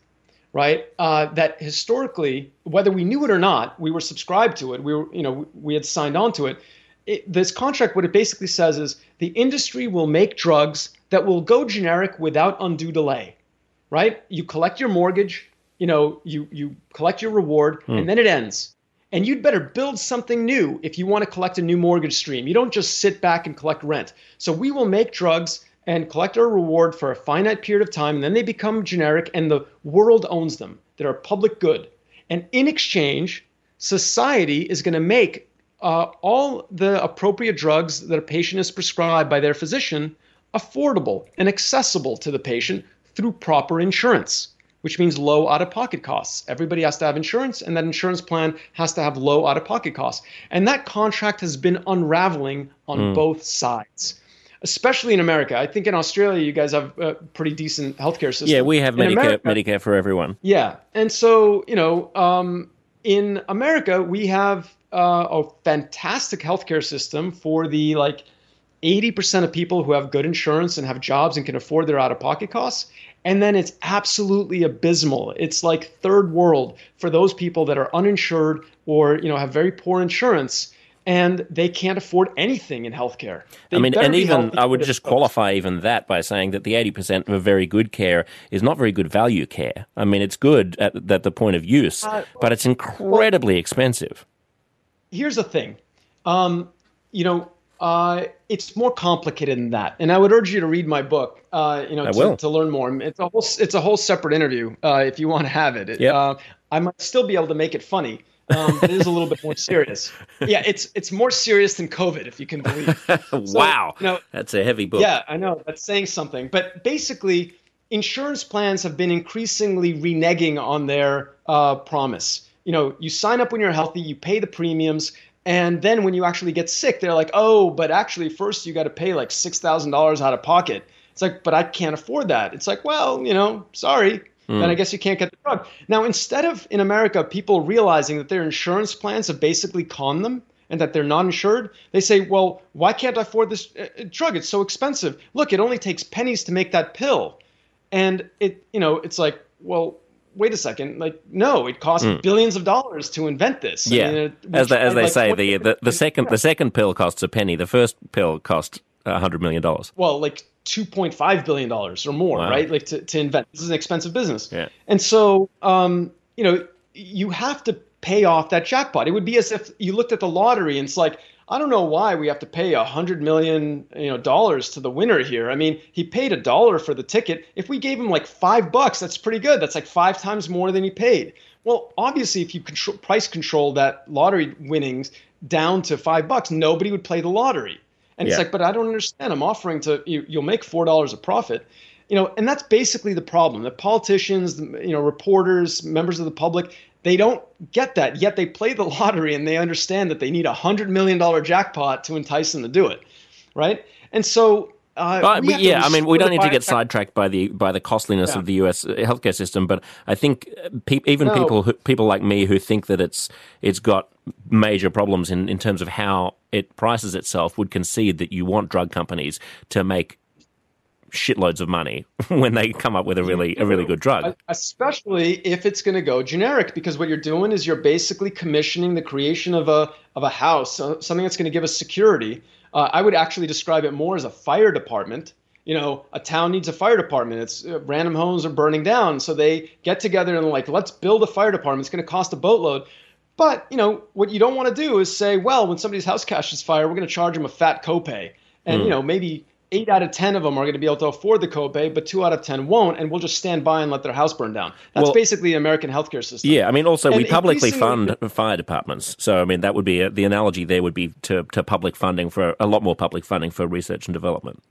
right? Uh, that historically, whether we knew it or not, we were subscribed to it. We were, you know, we had signed on to it. it. This contract, what it basically says is the industry will make drugs that will go generic without undue delay, right? You collect your mortgage, you know, you you collect your reward, mm. and then it ends. And you'd better build something new if you want to collect a new mortgage stream. You don't just sit back and collect rent. So we will make drugs and collect our reward for a finite period of time, and then they become generic, and the world owns them. They're a public good. And in exchange, society is going to make uh, all the appropriate drugs that a patient is prescribed by their physician affordable and accessible to the patient through proper insurance, which means low out of pocket costs. Everybody has to have insurance, and that insurance plan has to have low out of pocket costs. And that contract has been unraveling on mm. both sides especially in America. I think in Australia, you guys have a pretty decent healthcare system. Yeah, we have Medicare, America, Medicare for everyone. Yeah, and so you know, um, in America, we have uh, a fantastic healthcare system for the like. 80% of people who have good insurance and have jobs and can afford their out of pocket costs. And then it's absolutely abysmal. It's like third world for those people that are uninsured or you know have very poor insurance and they can't afford anything in healthcare. They I mean, and even I would just qualify even that by saying that the 80% of very good care is not very good value care. I mean, it's good at, at the point of use, uh, but it's incredibly well, expensive. Here's the thing. Um, you know, uh, it's more complicated than that, and I would urge you to read my book. Uh, you know, to, to, learn more. It's a whole it's a whole separate interview uh, if you want to have it. it yep. Uh, I might still be able to make it funny, um, it is a little bit more serious. Yeah, it's it's more serious than COVID, if you can believe. So, wow, no, that's a heavy book. Yeah, I know that's saying something. But basically, insurance plans have been increasingly reneging on their uh, promise. You know, you sign up when you're healthy, you pay the premiums, and then when you actually get sick, they're like, oh, but actually, first you got to pay like six thousand dollars out of pocket. It's like, but I can't afford that. It's like, well, you know, sorry, mm. then I guess you can't get the drug. Now, instead of in America people realizing that their insurance plans have basically conned them and that they're not insured, they say, well, why can't I afford this uh, uh, drug? It's so expensive. Look, it only takes pennies to make that pill. And it, you know, it's like, well, wait a second, like no, it costs mm. billions of dollars to invent this. Yeah, I mean, as, the, as they like, say, the, the the second the second pill costs a penny. The first pill cost a hundred million dollars. Well, like 2.5 billion dollars or more, wow. right? Like to, to invent. This is an expensive business. Yeah. And so, um, you know, you have to pay off that jackpot. It would be as if you looked at the lottery and it's like, I don't know why we have to pay a hundred million, you know, dollars to the winner here. I mean, he paid a dollar for the ticket. If we gave him like five bucks, that's pretty good. That's like five times more than he paid. Well, obviously, if you control, price control that lottery winnings down to five bucks, nobody would play the lottery. And yeah. it's like, but I don't understand. I'm offering to you, you'll make four dollars a profit, you know, and that's basically the problem. The politicians, you know, reporters, members of the public, they don't get that. Yet they play the lottery and they understand that they need a hundred million dollar jackpot to entice them to do it, right? And so uh, but, yeah, I mean, we don't need to get sidetracked by the by the costliness yeah. of the U.S. healthcare system, but I think pe- even no. people who, people like me who think that it's it's got major problems in, in terms of how it prices itself would concede that you want drug companies to make shitloads of money when they come up with a really a really good drug. Especially if it's going to go generic, because what you're doing is you're basically commissioning the creation of a of a house, something that's going to give us security. Uh, I would actually describe it more as a fire department. You know, a town needs a fire department. It's uh, random homes are burning down, so they get together and like, let's build a fire department. It's going to cost a boatload. But you know what you don't want to do is say, well, when somebody's house catches fire, we're going to charge them a fat copay, and mm. you know maybe eight out of ten of them are going to be able to afford the copay, but two out of ten won't, and we'll just stand by and let their house burn down. That's well, basically the American healthcare system. Yeah, I mean, also and we publicly fund fire departments, so I mean that would be a, the analogy. There would be to to public funding for a lot more public funding for research and development.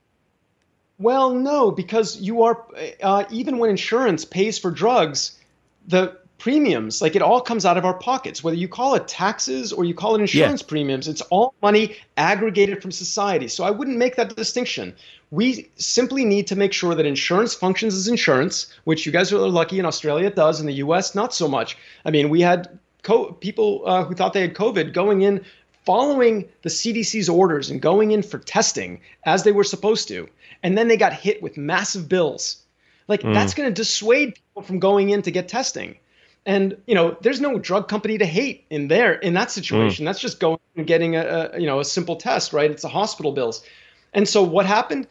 Well, no, because you are uh, even when insurance pays for drugs, the premiums like it all comes out of our pockets. Whether you call it taxes or you call it insurance yeah. premiums it's all money aggregated from society. So i wouldn't make that distinction. We simply need to make sure that insurance functions as insurance which you guys are lucky in australia it does in the us not so much. I mean we had co- people uh, who thought they had covid going in following the cdc's orders and going in for testing as they were supposed to. And then they got hit with massive bills. Like mm. that's going to dissuade people from going in to get testing and you know, there's no drug company to hate in there in that situation. Mm. That's just going and getting a, a you know a simple test, right? It's the hospital bills. And so what happened?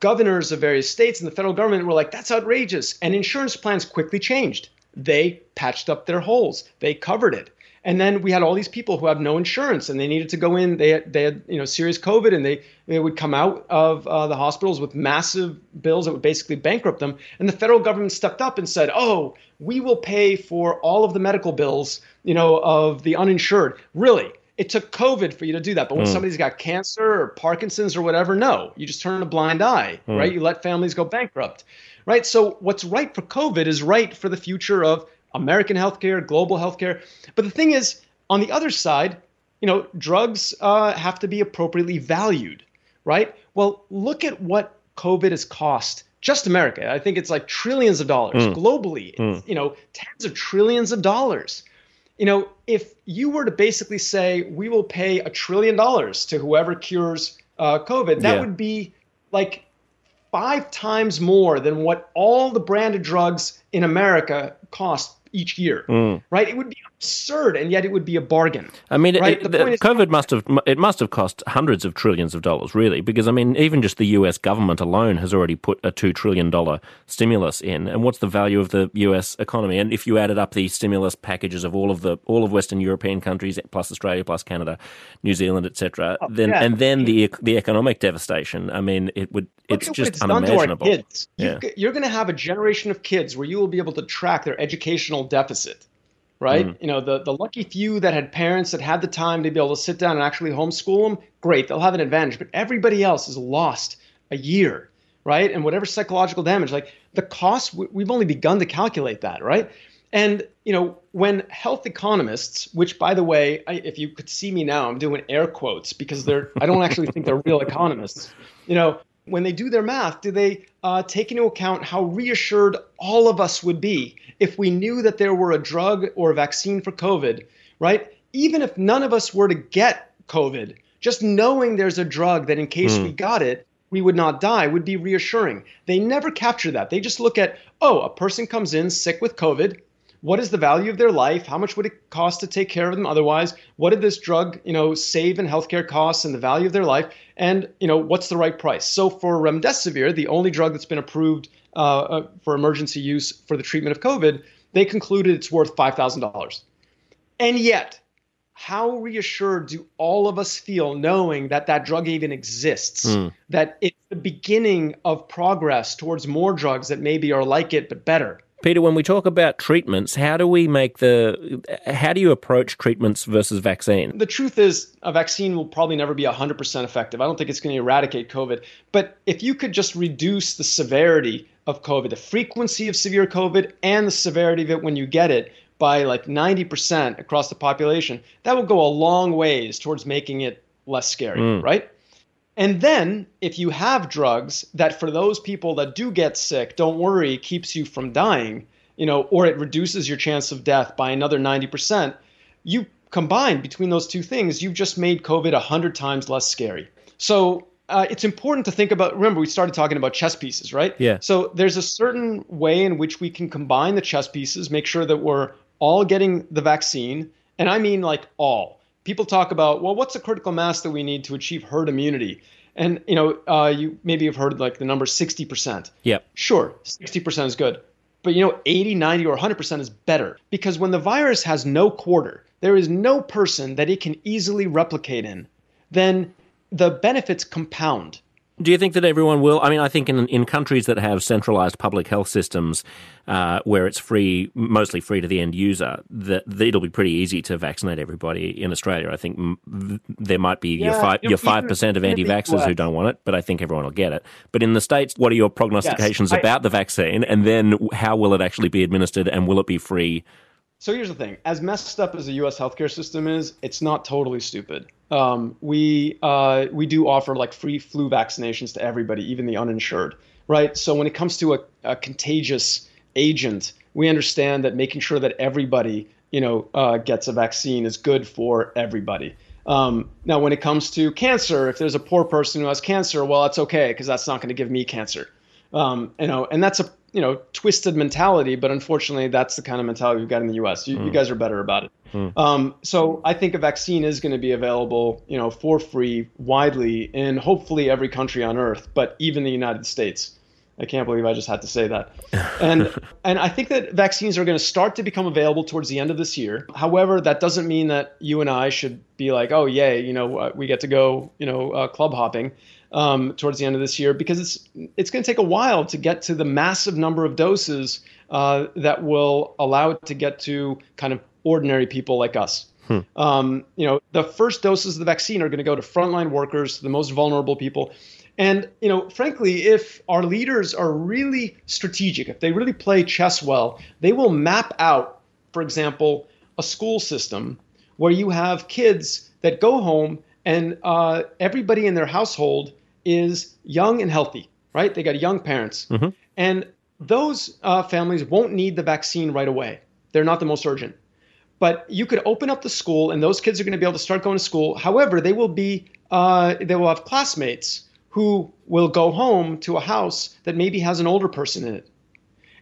Governors of various states and the federal government were like, "That's outrageous," and insurance plans quickly changed. They patched up their holes. They covered it. And then we had all these people who have no insurance and they needed to go in. They had, they had you know serious COVID and they they would come out of uh, the hospitals with massive bills that would basically bankrupt them. And the federal government stepped up and said, "Oh, we will pay for all of the medical bills, you know, of the uninsured." Really, it took COVID for you to do that. But when mm. somebody's got cancer or Parkinson's or whatever, no, you just turn a blind eye, mm. right? You let families go bankrupt, right? So what's right for COVID is right for the future of American healthcare, global healthcare. But the thing is, on the other side, you know, drugs uh, have to be appropriately valued, right? Well, look at what COVID has cost just America. I think it's like trillions of dollars mm. globally. Mm. You know, tens of trillions of dollars. You know, if you were to basically say we will pay a trillion dollars to whoever cures uh, COVID, that yeah. would be like five times more than what all the branded drugs in America cost each year, mm. right? It would be absurd, and yet it would be a bargain. I mean, right? it, the, COVID is, must have it must have cost hundreds of trillions of dollars, really, because I mean, even just the U.S. government alone has already put a two trillion dollar stimulus in, and what's the value of the U.S. economy? And if you added up the stimulus packages of all of the all of Western European countries, plus Australia, plus Canada, New Zealand, etc., oh, then yeah. and then the the economic devastation. I mean, it would it's just unimaginable. Kids. Yeah. You're going to have a generation of kids where you will be able to track their educational deficit right? Mm. You know, the, the lucky few that had parents that had the time to be able to sit down and actually homeschool them, great, they'll have an advantage. But everybody else is lost a year, right? And whatever psychological damage, like the cost, we've only begun to calculate that, right? And you know, when health economists, which by the way, I, if you could see me now, I'm doing air quotes because they're I don't actually think they're real economists. You know, when they do their math, do they uh, take into account how reassured all of us would be if we knew that there were a drug or a vaccine for COVID, right? Even if none of us were to get COVID, just knowing there's a drug that in case mm. we got it, we would not die would be reassuring. They never capture that. They just look at, oh, a person comes in sick with COVID what is the value of their life? How much would it cost to take care of them otherwise? What did this drug, you know, save in healthcare costs and the value of their life? And you know, what's the right price? So for remdesivir, the only drug that's been approved uh, uh for emergency use for the treatment of COVID, they concluded it's worth five thousand dollars. And yet, how reassured do all of us feel knowing that that drug even exists? Mm. That it's the beginning of progress towards more drugs that maybe are like it but better. Peter, when we talk about treatments, how do we make the, how do you approach treatments versus vaccine? The truth is, a vaccine will probably never be 100% effective. I don't think it's going to eradicate COVID. But if you could just reduce the severity of COVID, the frequency of severe COVID, and the severity of it when you get it by like 90% across the population, that will go a long ways towards making it less scary, mm. right? And then, if you have drugs that for those people that do get sick, don't worry, keeps you from dying, you know, or it reduces your chance of death by another 90%, you combine between those two things, you've just made COVID 100 times less scary. So uh, it's important to think about. Remember, we started talking about chess pieces, right? Yeah. So there's a certain way in which we can combine the chess pieces, make sure that we're all getting the vaccine. And I mean like all. People talk about, well, what's the critical mass that we need to achieve herd immunity? And you know, uh, you maybe have heard like the number 60%. Yep. Sure, 60% is good. But you know, 80, 90, or 100% is better because when the virus has no quarter, there is no person that it can easily replicate in, then the benefits compound. Do you think that everyone will? I mean, I think in in countries that have centralized public health systems, uh, where it's free, mostly free to the end user, that, it'll be pretty easy to vaccinate everybody. In Australia, I think m- there might be yeah, your five your five percent of anti-vaxxers who don't want it, but I think everyone will get it. But in the states, what are your prognostications yes, I, about the vaccine, and then how will it actually be administered, and will it be free? So here's the thing: as messed up as the U.S. healthcare system is, it's not totally stupid um, we uh, we do offer like free flu vaccinations to everybody, even the uninsured, right? So when it comes to a, a contagious agent, we understand that making sure that everybody you know uh, gets a vaccine is good for everybody. Um, now, when it comes to cancer, if there's a poor person who has cancer, well, it's okay because that's not going to give me cancer. Um, you know, and that's a you know twisted mentality, but unfortunately, that's the kind of mentality we've got in the U.S. You, mm. you guys are better about it. Mm. Um, so I think a vaccine is going to be available, you know, for free widely in hopefully every country on earth, but even the United States. I can't believe I just had to say that. And and I think that vaccines are going to start to become available towards the end of this year. However, that doesn't mean that you and I should be like, oh yay, you know, uh, we get to go, you know, uh, club hopping um, towards the end of this year because it's it's going to take a while to get to the massive number of doses uh, that will allow it to get to kind of ordinary people like us. Hmm. Um, you know, the first doses of the vaccine are going to go to frontline workers, the most vulnerable people. And you know, frankly, if our leaders are really strategic, if they really play chess well, they will map out, for example, a school system where you have kids that go home and uh, everybody in their household is young and healthy, right? They got young parents. Mm-hmm. And those uh, families won't need the vaccine right away. They're not the most urgent. But you could open up the school, and those kids are going to be able to start going to school. However, they will be uh, they will have classmates who will go home to a house that maybe has an older person in it.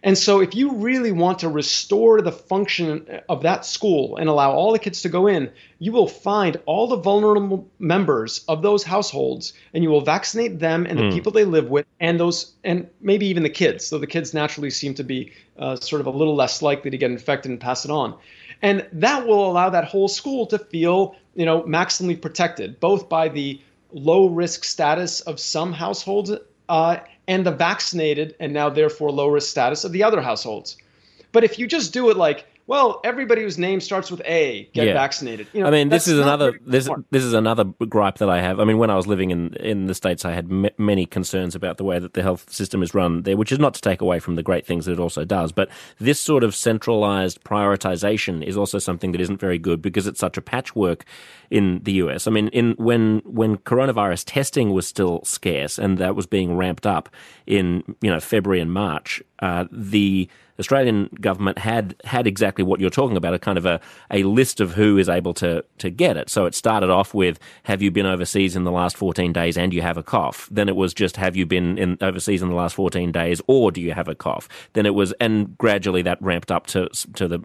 And so, if you really want to restore the function of that school and allow all the kids to go in, you will find all the vulnerable members of those households and you will vaccinate them and the mm. people they live with and those and maybe even the kids. So the kids naturally seem to be uh, sort of a little less likely to get infected and pass it on. And that will allow that whole school to feel, you know, maximally protected, both by the low risk status of some households uh, and the vaccinated and now therefore low risk status of the other households. But if you just do it like well, everybody whose name starts with A get yeah. vaccinated. You know, I mean, this is another this this is another gripe that I have. I mean, when I was living in in the states, I had m- many concerns about the way that the health system is run there, which is not to take away from the great things that it also does. But this sort of centralized prioritization is also something that isn't very good because it's such a patchwork in the US. I mean, in when when coronavirus testing was still scarce and that was being ramped up in you know February and March, uh, the Australian government had had exactly what you're talking about, a kind of a, a list of who is able to, to get it. So it started off with, have you been overseas in the last 14 days and you have a cough? Then it was just, have you been in overseas in the last 14 days or do you have a cough? Then it was, and gradually that ramped up to, to the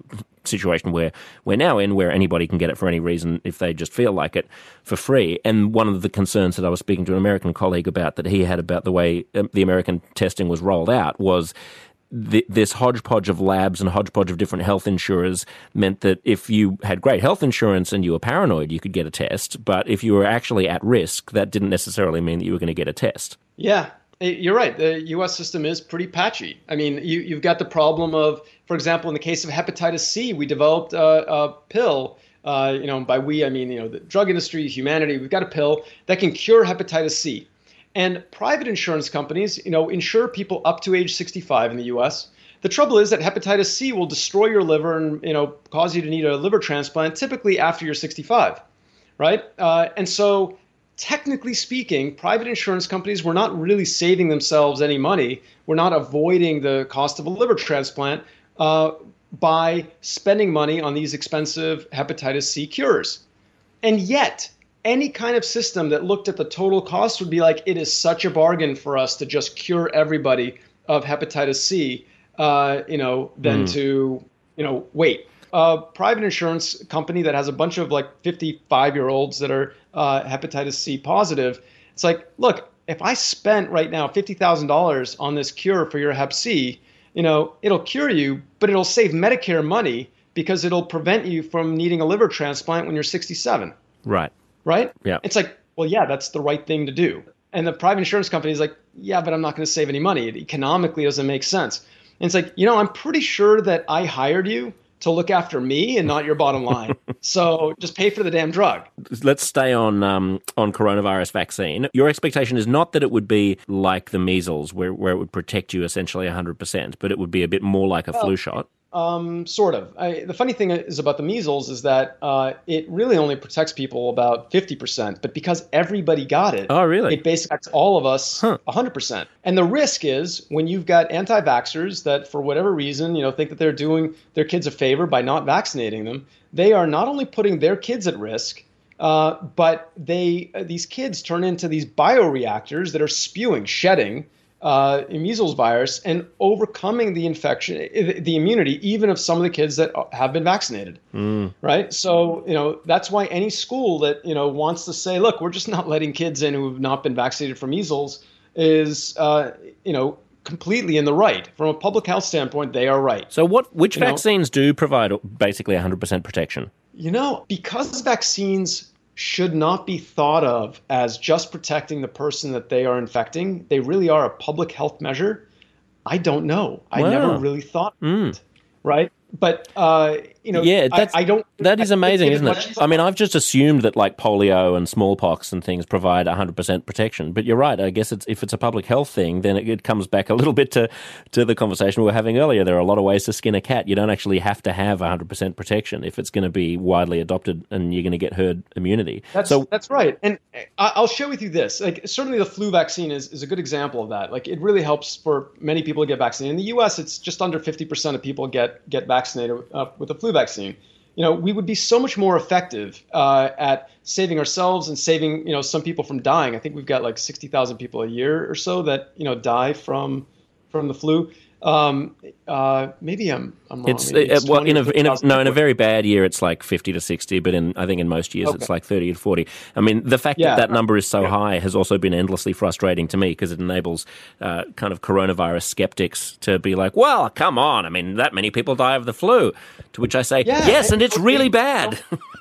situation where we're now in, where anybody can get it for any reason if they just feel like it for free. And one of the concerns that I was speaking to an American colleague about that he had about the way um, the American testing was rolled out was this hodgepodge of labs and hodgepodge of different health insurers meant that if you had great health insurance and you were paranoid, you could get a test. But if you were actually at risk, that didn't necessarily mean that you were going to get a test. Yeah, eh, you're right. The U.S. system is pretty patchy. I mean, you, you've got the problem of, for example, in the case of hepatitis C, we developed a, a pill. Uh, you know, by we I mean you know the drug industry, humanity. We've got a pill that can cure hepatitis C. And private insurance companies, you know, insure people up to age 65 in the U.S. The trouble is that hepatitis C will destroy your liver and you know cause you to need a liver transplant, typically after you're 65, right? Uh, and so, technically speaking, private insurance companies were not really saving themselves any money. We're not avoiding the cost of a liver transplant. Uh, by spending money on these expensive hepatitis C cures. And yet, any kind of system that looked at the total cost would be like, it is such a bargain for us to just cure everybody of hepatitis C, uh, you know, than mm. to, you know, wait. A private insurance company that has a bunch of like 55 year olds that are uh, hepatitis C positive, it's like, look, if I spent right now $50,000 on this cure for your hep C, you know, it'll cure you, but it'll save Medicare money because it'll prevent you from needing a liver transplant when you're 67. Right. Right? Yeah. It's like, well, yeah, that's the right thing to do. And the private insurance company is like, yeah, but I'm not going to save any money. It economically doesn't make sense. And it's like, you know, I'm pretty sure that I hired you to look after me and not your bottom line. so just pay for the damn drug. Let's stay on um, on coronavirus vaccine. Your expectation is not that it would be like the measles, where, where it would protect you essentially 100%, but it would be a bit more like a well, flu shot. Um, sort of. I, the funny thing is about the measles is that uh, it really only protects people about 50%, but because everybody got it, oh, really? it basically protects all of us huh. 100%. And the risk is when you've got anti vaxxers that, for whatever reason, you know, think that they're doing their kids a favor by not vaccinating them, they are not only putting their kids at risk, uh, but they uh, these kids turn into these bioreactors that are spewing, shedding uh, measles virus and overcoming the infection, the immunity, even of some of the kids that have been vaccinated. Mm. Right. So, you know, that's why any school that, you know, wants to say, look, we're just not letting kids in who have not been vaccinated for measles is, uh, you know, completely in the right. From a public health standpoint, they are right. So, what which you vaccines know, do provide basically 100% protection? You know, because vaccines should not be thought of as just protecting the person that they are infecting. They really are a public health measure. I don't know. I never really thought, mm. right? but uh, you know, yeah, that's, I, I don't. That is amazing, isn't it? I mean, I've just assumed that like polio and smallpox and things provide 100% protection. But you're right. I guess it's if it's a public health thing, then it, it, comes back a little bit to to the conversation we were having earlier. There are a lot of ways to skin a cat. You don't actually have to have 100% protection if it's going to be widely adopted and you're going to get herd immunity. That's so, that's right. And I'll share with you this. Like certainly the flu vaccine is is a good example of that. Like it really helps for many people to get vaccinated. In the U.S., it's just under 50% of people get get vaccinated uh, with the flu vaccine, you know, we would be so much more effective uh, at saving ourselves and saving, you know, some people from dying. I think we've got like 60,000 people a year or so that, you know, die from from the flu. Um, uh, maybe I'm, I'm wrong. It's, it's well in a, in a no in a very bad year it's like fifty to sixty, but in I think in most years okay. it's like thirty to forty. I mean the fact yeah, that that number is so yeah. high has also been endlessly frustrating to me because it enables uh, kind of coronavirus skeptics to be like, well, come on, I mean that many people die of the flu. To which I say, yeah, yes, and it's really bad,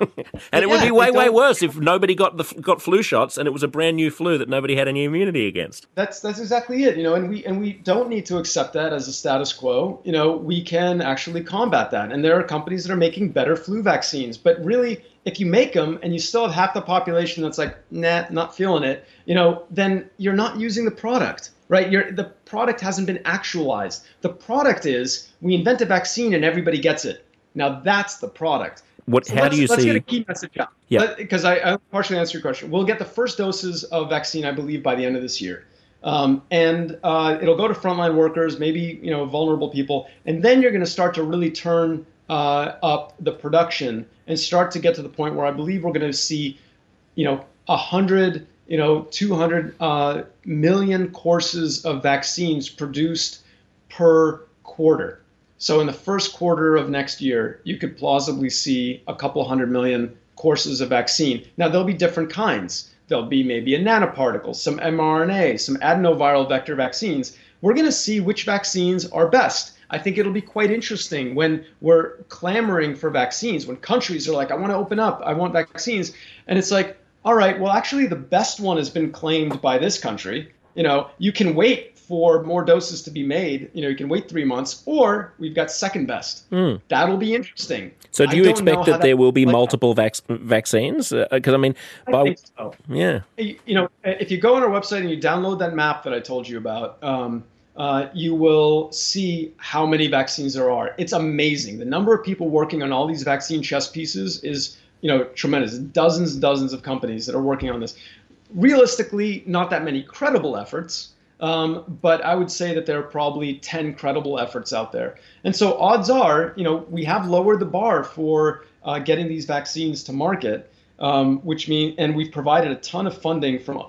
and it would be way way worse if nobody got the got flu shots and it was a brand new flu that nobody had any immunity against. That's that's exactly it, you know, and we and we don't need to accept that as a status quo, you know, we can actually combat that. And there are companies that are making better flu vaccines. But really, if you make them and you still have half the population that's like, nah, not feeling it, you know, then you're not using the product, right? You're, the product hasn't been actualized. The product is we invent a vaccine and everybody gets it. Now that's the product. What? So how do you let's see? Let's get a key message out. Yeah. Because I, I partially answered your question. We'll get the first doses of vaccine, I believe, by the end of this year. Um, and uh, it'll go to frontline workers, maybe you know vulnerable people, and then you're going to start to really turn uh, up the production and start to get to the point where I believe we're going to see, you know, a hundred, you know, 200 uh, million courses of vaccines produced per quarter. So in the first quarter of next year, you could plausibly see a couple hundred million courses of vaccine. Now there'll be different kinds there'll be maybe a nanoparticle, some mRNA, some adenoviral vector vaccines. We're going to see which vaccines are best. I think it'll be quite interesting when we're clamoring for vaccines, when countries are like, I want to open up, I want vaccines. And it's like, all right, well, actually, the best one has been claimed by this country. You know, you can wait for more doses to be made, you know, you can wait three months, or we've got second best. Mm. That'll be interesting. So, do you expect that, that, there will be multiple vac- vaccines? Because uh, I mean, I so. yeah, you know, if you go on our website and you download that map that I told you about, um, uh, you will see how many vaccines there are. It's amazing. The number of people working on all these vaccine chess pieces is, you know, tremendous. Dozens and dozens of companies that are working on this. Realistically, not that many credible efforts Um, but I would say that there are probably 10 credible efforts out there. And so odds are, you know, we have lowered the bar for uh, getting these vaccines to market, um, which mean, and we've provided a ton of funding from,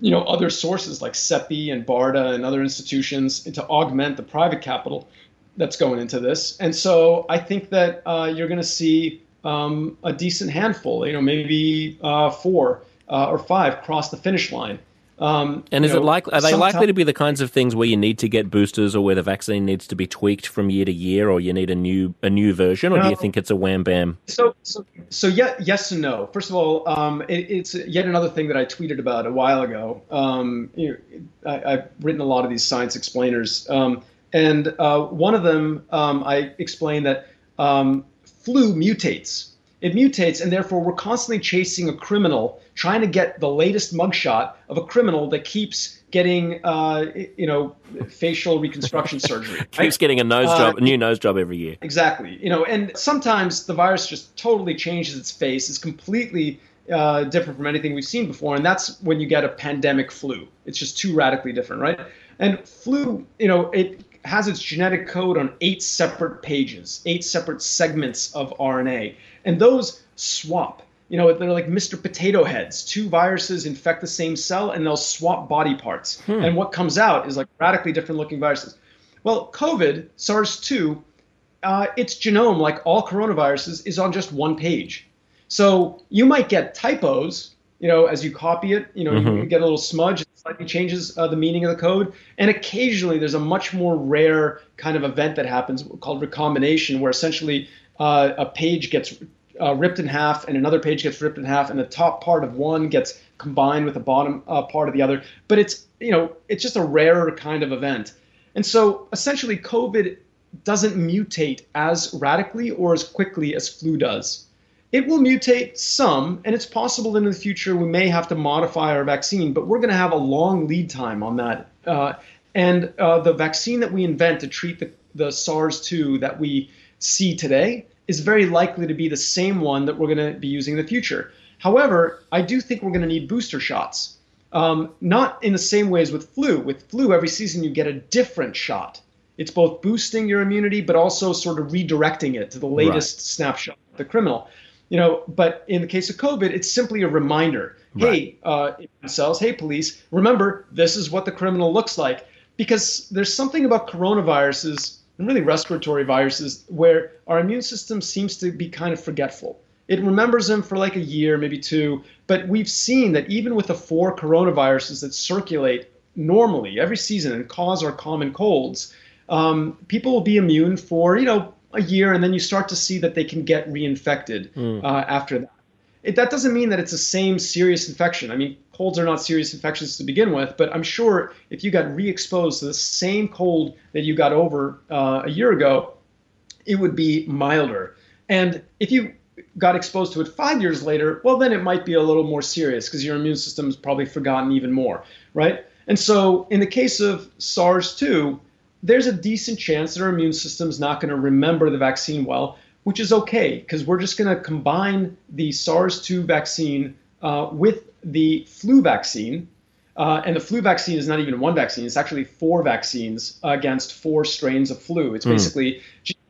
you know, other sources like CEPI and BARDA and other institutions to augment the private capital that's going into this. And so I think that uh, you're going to see um, a decent handful, you know, maybe uh, four uh, or five cross the finish line. Um, and is know, it like are they likely to be the kinds of things where you need to get boosters, or where the vaccine needs to be tweaked from year to year, or you need a new a new version, or no, do you think it's a wham bam? So so so yeah, yes and no. First of all, um, it, it's yet another thing that I tweeted about a while ago. Um, you know, I, have written a lot of these science explainers, um, and uh, one of them um, I explained that um, flu mutates. It mutates, and therefore we're constantly chasing a criminal, trying to get the latest mugshot of a criminal that keeps getting, uh, you know, facial reconstruction surgery. Right? Keeps getting a nose job, uh, a new nose job every year. Exactly. You know, and sometimes the virus just totally changes its face. It's completely uh, different from anything we've seen before, and that's when you get a pandemic flu. It's just too radically different, right? And flu, you know, it has its genetic code on eight separate pages, eight separate segments of RNA. And those swap. You know, they're like Mr. Potato Heads. Two viruses infect the same cell and they'll swap body parts. Hmm. And what comes out is like radically different looking viruses. Well, COVID, SARS 2, uh, its genome, like all coronaviruses, is on just one page. So you might get typos, you know, as you copy it, you know, mm-hmm. you get a little smudge, it slightly changes uh, the meaning of the code. And occasionally there's a much more rare kind of event that happens called recombination, where essentially uh, a page gets uh, ripped in half and another page gets ripped in half, and the top part of one gets combined with the bottom uh, part of the other. But it's you know it's just a rarer kind of event. And so essentially, COVID doesn't mutate as radically or as quickly as flu does. It will mutate some, and it's possible that in the future we may have to modify our vaccine, but we're going to have a long lead time on that. Uh, and uh, the vaccine that we invent to treat the, the SARS 2 that we see today is very likely to be the same one that we're going to be using in the future. However, I do think we're going to need booster shots. Um, not in the same way as with flu. With flu, every season you get a different shot. It's both boosting your immunity, but also sort of redirecting it to the latest right. snapshot of the criminal you know but in the case of covid it's simply a reminder right. hey uh, cells hey police remember this is what the criminal looks like because there's something about coronaviruses and really respiratory viruses where our immune system seems to be kind of forgetful it remembers them for like a year maybe two but we've seen that even with the four coronaviruses that circulate normally every season and cause our common colds um, people will be immune for you know a year, and then you start to see that they can get reinfected mm. uh, after that. It, that doesn't mean that it's the same serious infection. I mean, colds are not serious infections to begin with, but I'm sure if you got re-exposed to the same cold that you got over uh, a year ago, it would be milder. And if you got exposed to it five years later, well, then it might be a little more serious because your immune system system's probably forgotten even more, right? And so, in the case of SARS 2, there's a decent chance that our immune system's not going to remember the vaccine well, which is okay because we're just going to combine the SARS 2 vaccine uh, with the flu vaccine. Uh, and the flu vaccine is not even one vaccine, it's actually four vaccines against four strains of flu. It's mm. basically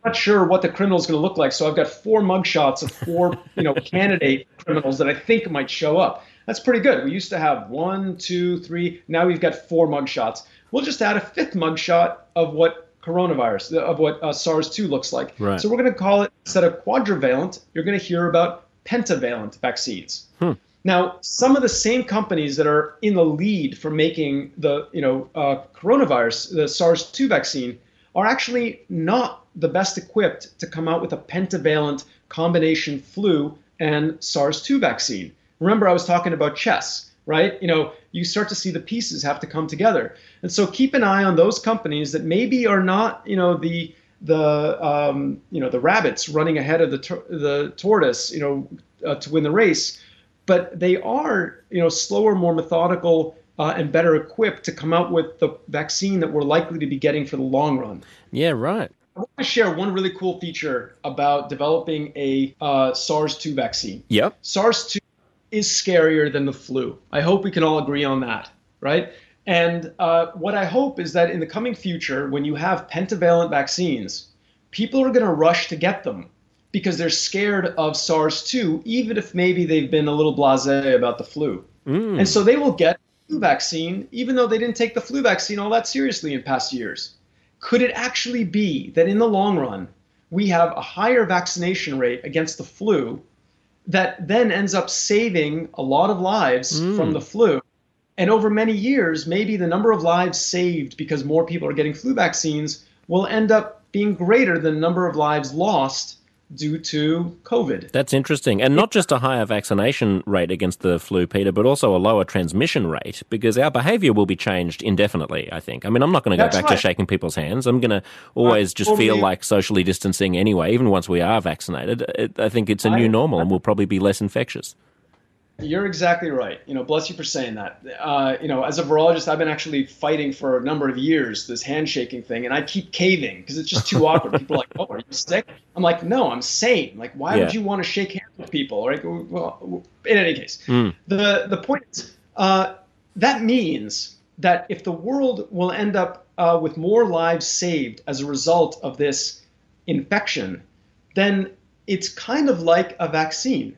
not sure what the criminal is going to look like. So I've got four mugshots of four, you know, candidate criminals that I think might show up. That's pretty good. We used to have one, two, three. Now we've got four mugshots. We'll just add a fifth mugshot of what coronavirus, of what uh, SARS-2 looks like. Right. So we're going to call it instead of quadrivalent, you're going to hear about pentavalent vaccines. Hmm. Now, some of the same companies that are in the lead for making the you know uh, coronavirus, the SARS-2 vaccine, are actually not the best equipped to come out with a pentavalent combination flu and SARS-2 vaccine. Remember, I was talking about chess, right? You know, you start to see the pieces have to come together. And so keep an eye on those companies that maybe are not, you know, the the um, you know the rabbits running ahead of the the tortoise, you know, uh, to win the race, but they are, you know, slower, more methodical. Uh, and better equipped to come out with the vaccine that we're likely to be getting for the long run. Yeah, right. I want to share one really cool feature about developing a uh, SARS-2 vaccine. Yep. SARS-2 is scarier than the flu. I hope we can all agree on that, right? And uh, what I hope is that in the coming future, when you have pentavalent vaccines, people are going to rush to get them because they're scared of SARS 2, even if maybe they've been a little blase about the flu. Mm. And so they will get the flu vaccine, even though they didn't take the flu vaccine all that seriously in past years. Could it actually be that in the long run, we have a higher vaccination rate against the flu that then ends up saving a lot of lives mm. from the flu? And over many years, maybe the number of lives saved because more people are getting flu vaccines will end up being greater than the number of lives lost due to COVID. That's interesting. And not just a higher vaccination rate against the flu, Peter, but also a lower transmission rate because our behavior will be changed indefinitely, I think. I mean, I'm not going to go back right. to shaking people's hands. I'm going to always just totally. feel like socially distancing anyway, even once we are vaccinated. I think it's a new normal and we'll probably be less infectious. You're exactly right. You know, bless you for saying that. Uh, you know, as a virologist, I've been actually fighting for a number of years this handshaking thing, and I keep caving because it's just too awkward. People are like, "Oh, are you sick?" I'm like, "No, I'm sane. Like, why yeah. would you want to shake hands with people?" Right? Well, in any case, mm. the the point is uh, that means that if the world will end up uh, with more lives saved as a result of this infection, then it's kind of like a vaccine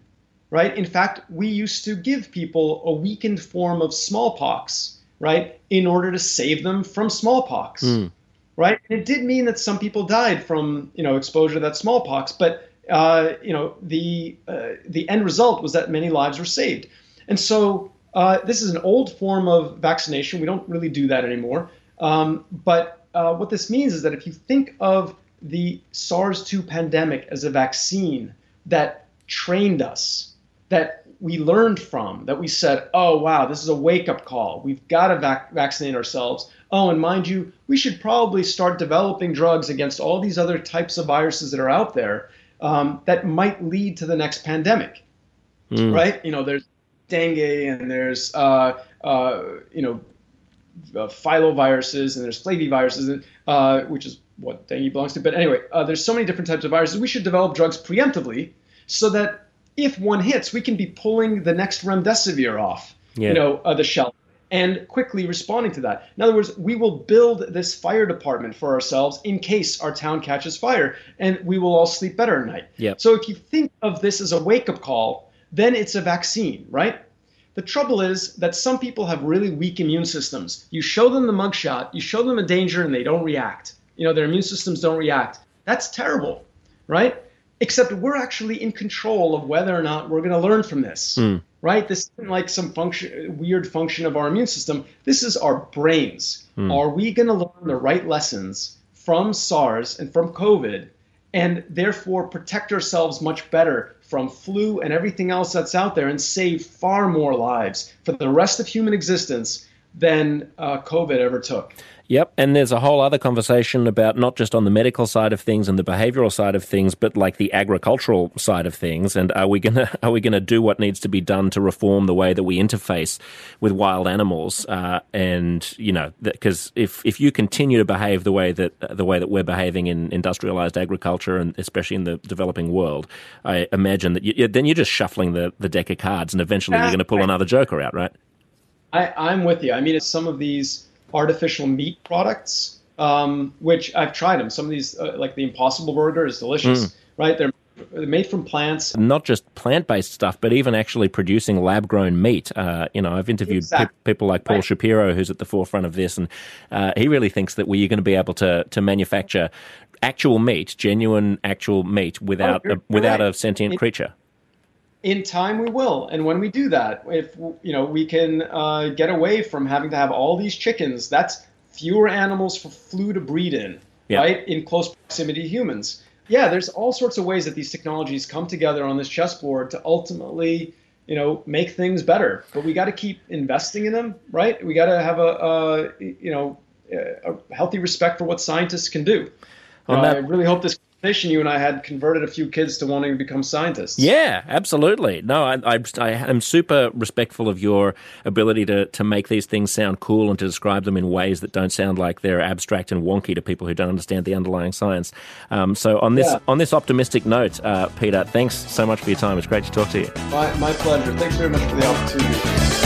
right? In fact, we used to give people a weakened form of smallpox, right, in order to save them from smallpox, mm. right? And it did mean that some people died from, you know, exposure to that smallpox, but uh, you know, the uh, the end result was that many lives were saved. And so uh, this is an old form of vaccination. We don't really do that anymore. Um, but uh, what this means is that if you think of the SARS-2 pandemic as a vaccine that trained us that we learned from, that we said, oh, wow, this is a wake up call. We've got to vac- vaccinate ourselves. Oh, and mind you, we should probably start developing drugs against all these other types of viruses that are out there um, that might lead to the next pandemic, mm. right? You know, there's dengue and there's, uh, uh, you know, uh, filoviruses and there's flaviviruses, uh, which is what dengue belongs to. But anyway, uh, there's so many different types of viruses. We should develop drugs preemptively so that if one hits, we can be pulling the next remdesivir off, yeah. you know, uh, the shelf and quickly responding to that. In other words, we will build this fire department for ourselves in case our town catches fire, and we will all sleep better at night. Yep. So if you think of this as a wake up call, then it's a vaccine, right? The trouble is that some people have really weak immune systems. You show them the mugshot, you show them a danger, and they don't react. You know, their immune systems don't react. That's terrible, right? Except we're actually in control of whether or not we're going to learn from this mm. right this isn't like some function weird function of our immune system this is our brains mm. are we going to learn the right lessons from sars and from covid and therefore protect ourselves much better from flu and everything else that's out there and save far more lives for the rest of human existence than uh, covid ever took Yep, and there's a whole other conversation about not just on the medical side of things and the behavioral side of things, but like the agricultural side of things. And are we gonna are we gonna do what needs to be done to reform the way that we interface with wild animals? Uh, and you know, because if if you continue to behave the way that the way that we're behaving in industrialized agriculture and especially in the developing world, I imagine that you, then you're just shuffling the the deck of cards, and eventually you're going to pull another joker out, right? I, I'm with you. I mean, it's some of these artificial meat products, um, which I've tried them. Some of these, uh, like the Impossible Burger, is delicious, mm. right? They're made from plants. Not just plant-based stuff, but even actually producing lab-grown meat. Uh, you know, I've interviewed exactly. pe- people like Paul right. Shapiro, who's at the forefront of this, and uh, he really thinks that we are going to be able to to manufacture actual meat, genuine actual meat, without oh, a, without right. a sentient it, creature in time we will. And when we do that if you know we can uh, get away from having to have all these chickens that's fewer animals for flu to breed in yeah. right? In close proximity to humans. Yeah there's all sorts of ways that these technologies come together on this chessboard to ultimately you know make things better. But we got to keep investing in them right? We got to have a, a, you know a healthy respect for what scientists can do. Uh, that, i really hope this you and I had converted a few kids to wanting to become scientists. Yeah, absolutely. No, I, I, I am super respectful of your ability to, to make these things sound cool and to describe them in ways that don't sound like they're abstract and wonky to people who don't understand the underlying science. Um, so on this yeah. on this optimistic note, uh, Peter, thanks so much for your time. It's great to talk to you. My, my pleasure. Thanks very much for the opportunity.